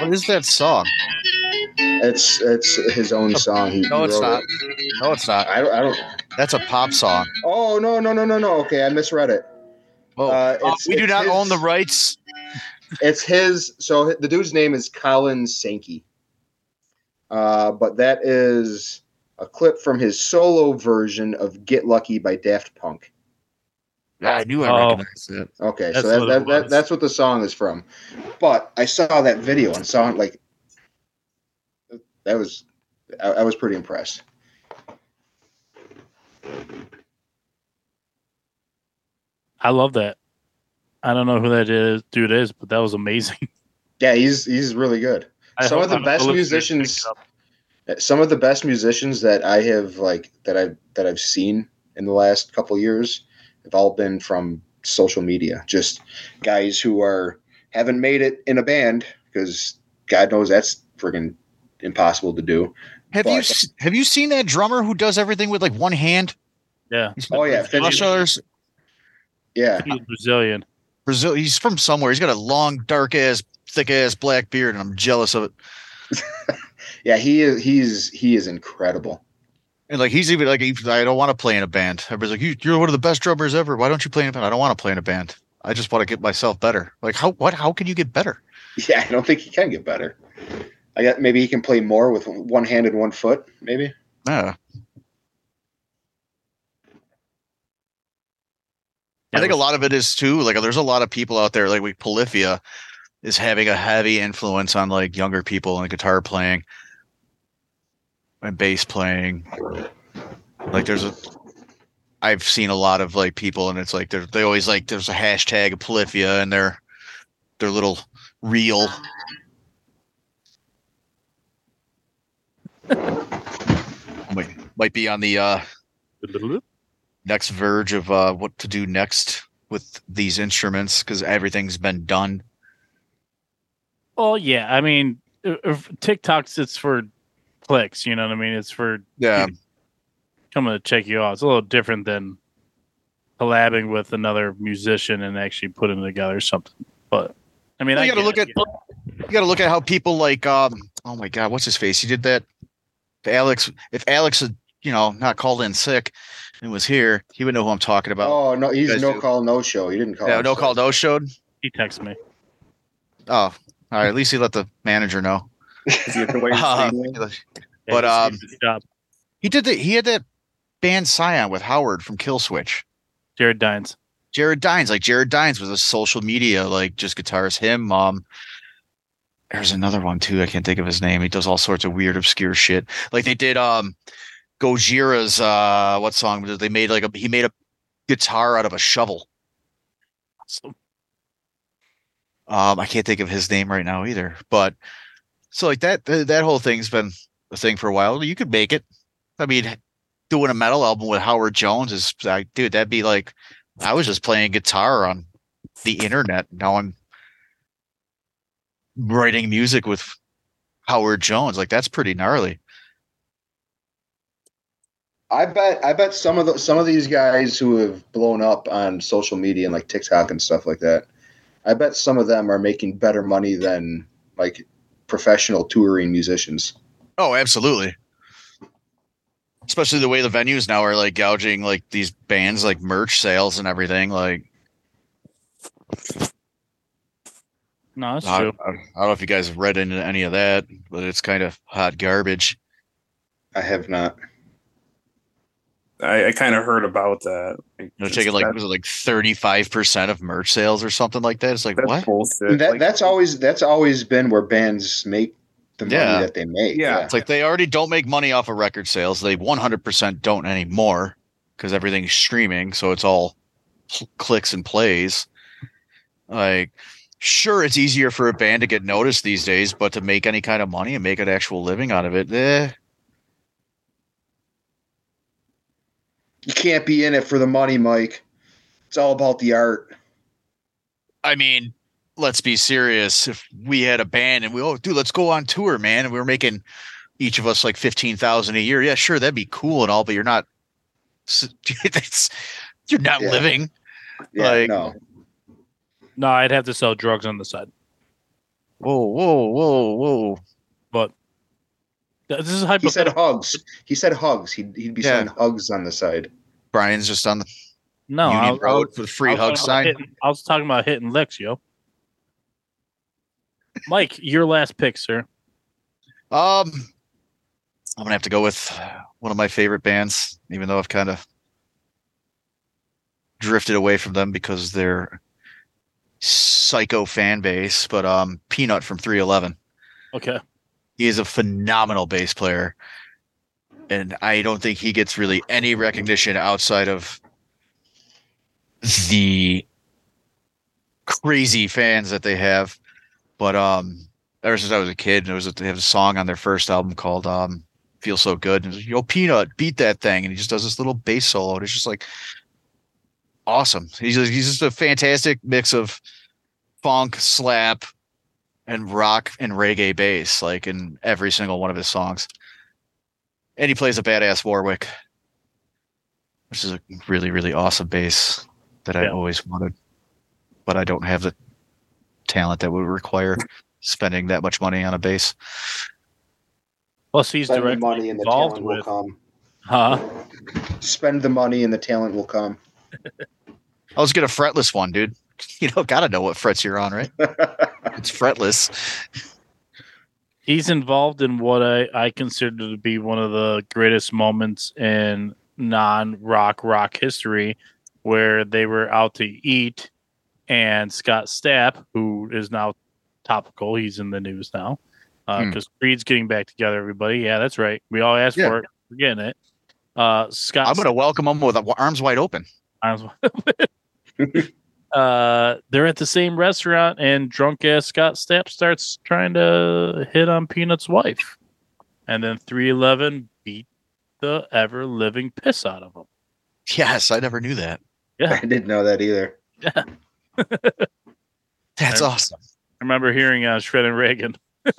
What is that song? It's it's his own song. He, No, it's not. it. No, it's not. I don't, I don't. That's a pop song. Oh no no no no no. Okay, I misread it. Oh, Uh, oh, we do not his- own the rights. It's his. So the dude's name is Colin Sankey. Uh, but that is a clip from his solo version of "Get Lucky" by Daft Punk. Yeah, I knew I Oh. recognized it. Okay, That's so that, that, that, that's what the song is from. But I saw that video and saw it like that was I, I was pretty impressed. I love that. I don't know who that is, dude is, but that was amazing. Yeah, he's he's really good. I Some of the I hope best musicians- pick it up. Some of the best musicians that I have like that I that I've seen in the last couple years have all been from social media. Just guys who are haven't made it in a band because God knows that's friggin' impossible to do. Have you But- s- have you seen that drummer who does everything with like one hand? Yeah, Oh yeah, Josh Finch, Others, yeah. he's Brazilian. Brazil. He's from somewhere. He's got a long, dark ass, thick ass black beard, and I'm jealous of it. Yeah, he is. He's he is incredible. And like he's even like, I don't want to play in a band. Everybody's like, you, you're one of the best drummers ever. Why don't you play in a band? I don't want to play in a band. I just want to get myself better. Like how what? How can you get better? Yeah, I don't think he can get better. I got maybe he can play more with one hand and one foot. Maybe. Yeah. Yeah, I think a lot of it is too like there's a lot of people out there like we Polyphia is having a heavy influence on like younger people and guitar playing and bass playing. Like there's a I've seen a lot of like people and it's like they they always like there's a hashtag of Polyphia and their their little reel. might might be on the uh next verge of uh, what to do next with these instruments because everything's been done. Well, yeah. I mean, TikToks, it's for clicks. You know what I mean? It's for Yeah, coming to check you out. It's a little different than collabing with another musician and actually putting together something. But I mean, Well, I you got to look it, at you got to look at how people like um oh my god what's his face he did that if Alex if Alex had you know not called in sick and was here he would know who I'm talking about. oh no, he's no do. call, no show. He didn't call. yeah, no so- call no showed. he texted me. Oh, all right. At least he let the manager know. Is he at the way Uh, But, um, he's a good job. he did the he had that band Sion with Howard from Killswitch. Jared Dines. Jared Dines, like Jared Dines was a social media, like just guitarist. Him, um, there's another one too. I can't think of his name. He does all sorts of weird, obscure shit. Like they did, um, Gojira's, uh, what song was it? They made like a he made a guitar out of a shovel. So, Um, I can't think of his name right now either. But so like that that whole thing's been a thing for a while. You could make it. I mean, doing a metal album with Howard Jones is like, dude, that'd be like I was just playing guitar on the internet. Now I'm writing music with Howard Jones. Like that's pretty gnarly. I bet I bet some of the some of these guys who have blown up on social media and like TikTok and stuff like that, I bet some of them are making better money than like professional touring musicians. Oh, absolutely. Especially the way the venues now are like gouging like these bands like merch sales and everything. Like No, that's I, true. I don't know if you guys have read into any of that, but it's kind of hot garbage. I have not. I, I kind of heard about that. Like, They're taking like that- was it like thirty five percent of merch sales or something like that. It's like that's what? bullshit. That Like, that's always that's always been where bands make the money Yeah. that they make. Yeah. It's like they already don't make money off of record sales. They one hundred percent don't anymore because everything's streaming, so it's all cl- clicks and plays. Like, sure, it's easier for a band to get noticed these days, but to make any kind of money and make an actual living out of it, eh, You can't be in it for the money, Mike. It's all about the art. I mean, let's be serious. If we had a band and we, oh, dude, let's go on tour, man, and we were making each of us like fifteen thousand a year, yeah, sure, that'd be cool and all, but you're not. That's you're not Yeah. living. Yeah, Like- no. No, I'd have to sell drugs on the side. Whoa, whoa, whoa, whoa. But this is He said hugs. He said hugs. He'd, he'd be Yeah. saying hugs on the side. Brian's just on the no, Union was, Road for the free hug sign. hitting- I was talking about hitting licks, yo. Mike, your last pick, sir. Um, I'm gonna have to go with one of my favorite bands, even though I've kind of drifted away from them because they're psycho fan base. But um, Peanut from 311. Okay. He is a phenomenal bass player, and I don't think he gets really any recognition outside of the crazy fans that they have. But um, ever since I was a kid, there was they have a song on their first album called um, "Feel So Good," and "Yo, Peanut, beat that thing," and he just does this little bass solo, and it's just like awesome. He's just, he's just a fantastic mix of funk, slap, and rock and reggae bass, like in every single one of his songs. And he plays a badass Warwick, which is a really, really awesome bass that I always wanted, but I don't have the talent that would require spending that much money on a bass. Plus, he's Spend the directly money and the involved talent will with. come. Huh? Spend the money and the talent will come. I was get a fretless one, dude. You know, gotta know what frets you're on, right? It's fretless. He's involved in what I, I consider to be one of the greatest moments in non rock rock history where they were out to eat and Scott Stapp, who is now topical, he's in the news now. Hmm. Because Creed's getting back together, everybody. Yeah, that's right. We all asked Yeah. for it. We're getting it. Uh, Scott I'm gonna welcome them with arms wide open. arms uh they're at the same restaurant and drunk ass Scott Stapp starts trying to hit on Peanut's wife. And then 311 beat the ever living piss out of him. Yes, I never knew that. Yeah, I didn't know that either. Yeah, That's Yeah. awesome. I remember hearing uh Shred and Reagan.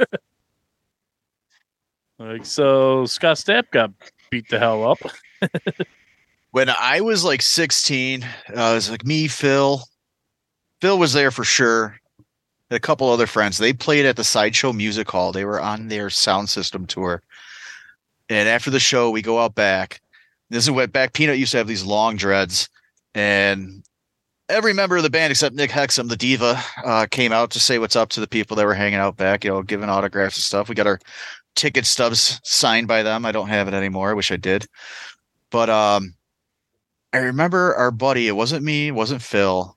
like so Scott Stapp got beat the hell up. when I was like 16, uh, it was like me, Phil. Phil was there for sure. A couple other friends. They played at the Sideshow Music Hall. They were on their sound system tour. And after the show, we go out back. This is what back Peanut used to have these long dreads. And every member of the band except Nick Hexum, the diva, uh, came out to say what's up to the people that were hanging out back, you know, giving autographs and stuff. We got our ticket stubs signed by them. I don't have it anymore. I wish I did. But um I remember our buddy, it wasn't me, it wasn't Phil.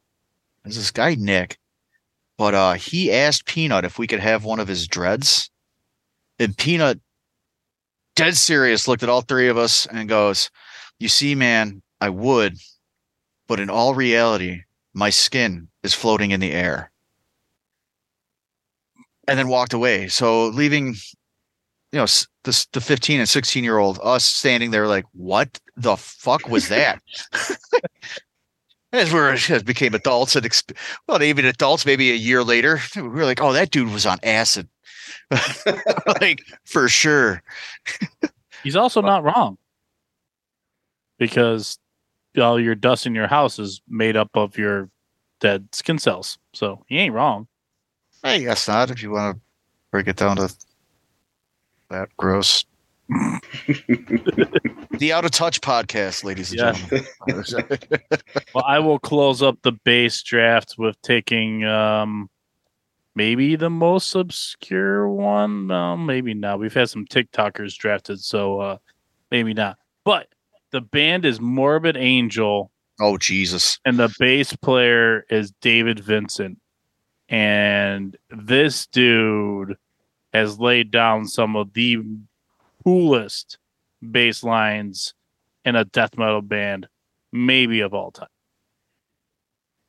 Was this guy Nick. But uh he asked Peanut if we could have one of his dreads. And Peanut dead serious looked at all three of us and goes, "You see man, I would, but in all reality, my skin is floating in the air." And then walked away. So leaving you know, the, the 15 and 16 year old us standing there like, what the fuck was that? As we were, as became adults and, exp- well, even adults, maybe a year later, we were like, oh, that dude was on acid. like, for sure. He's also not wrong. because all your dust in your house is made up of your dead skin cells. So he ain't wrong. I guess not. If you want to break it down to that gross. The Out of Touch podcast, ladies and Yeah. gentlemen. Well, I will close up the bass draft with taking um maybe the most obscure one. No, maybe not. We've had some TikTokers drafted, so uh maybe not. But the band is Morbid Angel oh Jesus! and the bass player is David Vincent. And this dude has laid down some of the coolest bass lines in a death metal band, maybe of all time.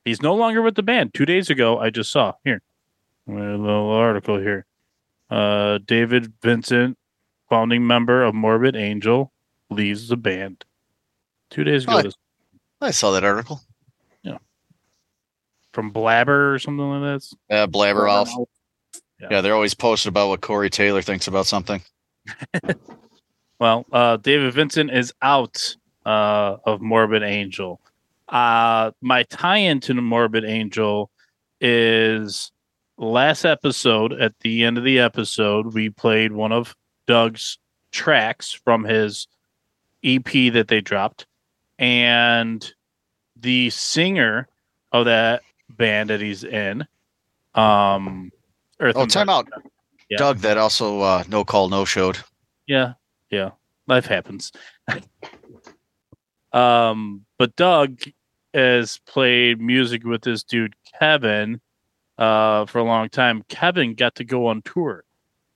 He's no longer with the band. Two days ago, I just saw here a little article here. Uh, David Vincent, founding member of Morbid Angel, leaves the band. Two days ago, Oh, this I saw that article. Yeah, from Blabber or something like that. Yeah, Blabbermouth. Yeah. Yeah, they're always posting about what Corey Taylor thinks about something. Well, uh, David Vincent is out uh, of Morbid Angel. Uh, my tie-in to the Morbid Angel is last episode. At the end of the episode, we played one of Doug's tracks from his EP that they dropped, and the singer of that band that he's in, um, Earth Oh, time out. Yeah. Doug, that also uh, no call, no showed. Yeah, yeah. Life happens. um, but Doug has played music with this dude Kevin uh for a long time. Kevin got to go on tour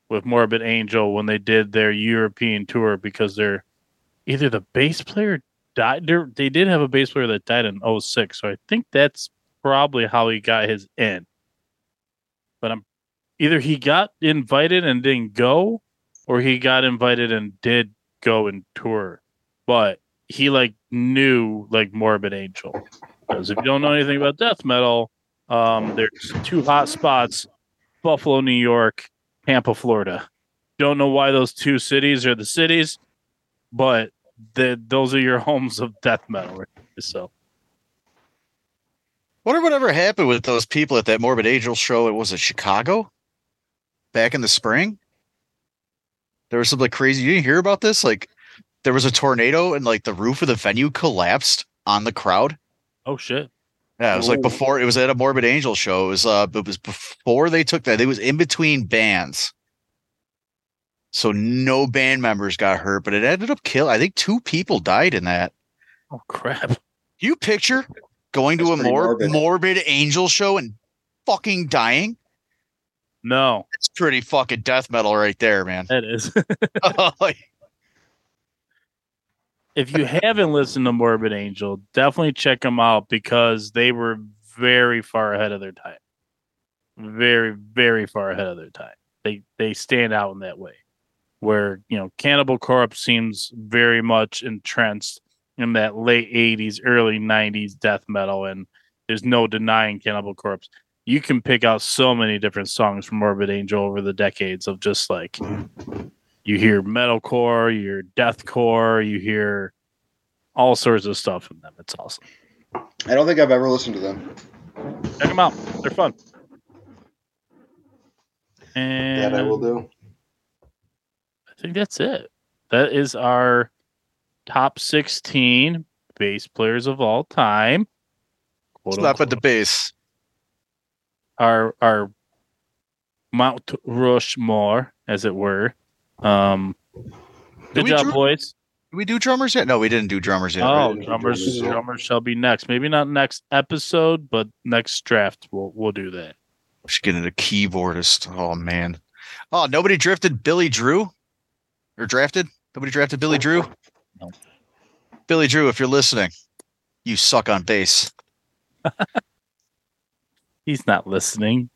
with Morbid Angel when they did their European tour because they're either the bass player died they did have a bass player that died in 06, so I think that's probably how he got his in. But I'm either he got invited and didn't go or he got invited and did go and tour, but he like knew like Morbid Angel. Because if you don't know anything about death metal, um, there's two hot spots: Buffalo, New York, Tampa, Florida. Don't know why those two cities are the cities, but the, those are your homes of death metal. right? So Wonder whatever happened with those people at that Morbid Angel show. It was in Chicago back in the spring. There was some like crazy. You didn't hear about this? Like there was a tornado and like the roof of the venue collapsed on the crowd. oh shit, Yeah, it was like Oh. before. It was at a Morbid Angel show. It was uh, it was before they took that. It was in between bands, so no band members got hurt, but it ended up killing. I think two people died in that. oh crap. You picture going to a pretty mor- morbid. morbid angel show and fucking dying? No, It's pretty fucking death metal right there, man. that is. If you haven't listened to Morbid Angel, definitely check them out because they were very far ahead of their time. Very, very far ahead of their time. They they stand out in that way. Where, you know, Cannibal Corpse seems very much entrenched in that late 80s, early 90s death metal, and there's no denying Cannibal Corpse. You can pick out so many different songs from Morbid Angel over the decades of just like you hear metalcore, you hear deathcore, you hear all sorts of stuff in them. It's awesome. I don't think I've ever listened to them. Check them out; they're fun. And That I will do. I think that's it. That is our top sixteen bass players of all time. it's Quote, not but the bass. Our our Mount Rushmore, as it were. Um, good we job, boys. Did we do drummers yet? No, we didn't do drummers yet. Oh, right? drummers, Drummers, drummers shall be next. Maybe not next episode, but next draft we'll we'll do that. We should get into keyboardist. Oh man. Oh, nobody drifted Billy Drew? Or drafted? Nobody drafted Billy Drew? No. Billy Drew, if you're listening, you suck on bass. He's not listening.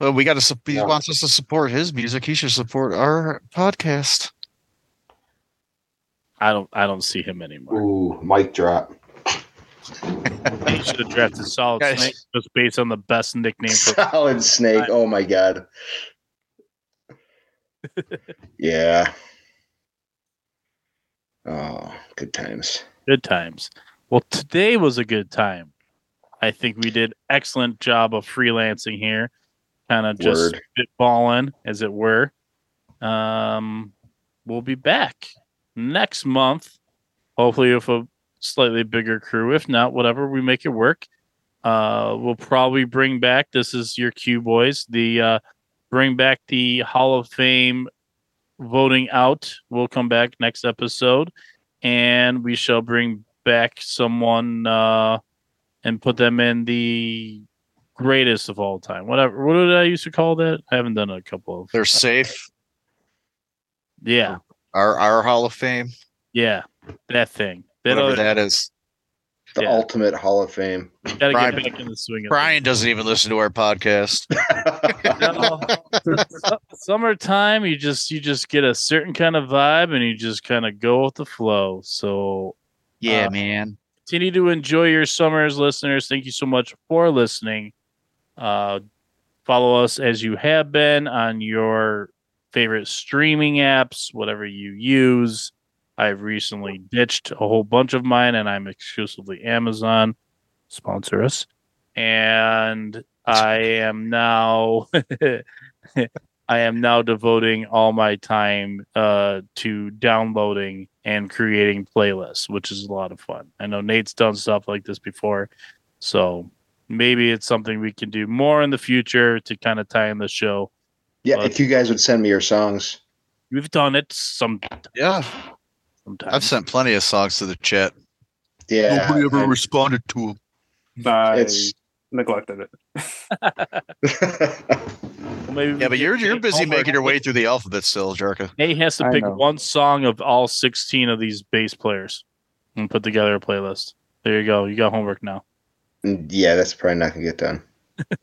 Well, we got to. He No. wants us to support his music. He should support our podcast. I don't I don't see him anymore. Ooh, mic drop. He should have drafted Solid Guys. Snake just based on the best nickname for Solid Snake. Oh my god. Yeah. Oh, good times. Good times. Well, today was a good time. I think we did excellent job of freelancing here, kind of just spitballing, as it were. Um, we'll be back next month, hopefully with a slightly bigger crew. If not, whatever, we make it work. Uh, we'll probably bring back. This is your cue, boys. The uh, bring back the Hall of Fame voting out. We'll come back next episode, and we shall bring back someone uh, and put them in the greatest of all time. Whatever. What did I used to call that? I haven't done a couple of. They're safe. Yeah, Our our Hall of Fame, yeah, that thing. That whatever other, that is. The Yeah. ultimate Hall of Fame. gotta Brian- get back in the swing. of Brian doesn't even listen to our podcast. No, summertime, you just you just get a certain kind of vibe, and you just kind of go with the flow. So Yeah, Uh, man. Continue to enjoy your summers, listeners. Thank you so much for listening. Uh, follow us as you have been on your favorite streaming apps, whatever you use. I've recently ditched a whole bunch of mine, and I'm exclusively Amazon. Sponsor us. And I am now. I am now devoting all my time uh, to downloading and creating playlists, which is a lot of fun. I know Nate's done stuff like this before, so maybe it's something we can do more in the future to kind of tie in the show. yeah, But- if you guys would send me your songs. We've done it some Yeah, sometimes. I've sent plenty of songs to the chat. Yeah. Nobody ever and- responded to them. I It's- neglected it. Well, maybe Yeah, but you're you're busy homework. making your way through the alphabet still, Jarka. Nate has to pick one song of all 16 of these bass players and put together a playlist. There you go. You got homework now. yeah, that's probably not gonna get done.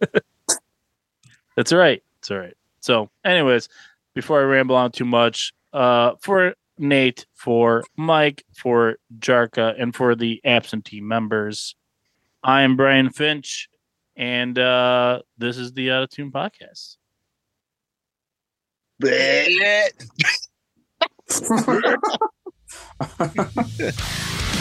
That's all right. It's all right. So, anyways, before I ramble on too much, uh, for Nate, for Mike, for Jarka, and for the absentee members, I am Brian Finch, and uh, this is the Out of Tune Podcast. Bleh.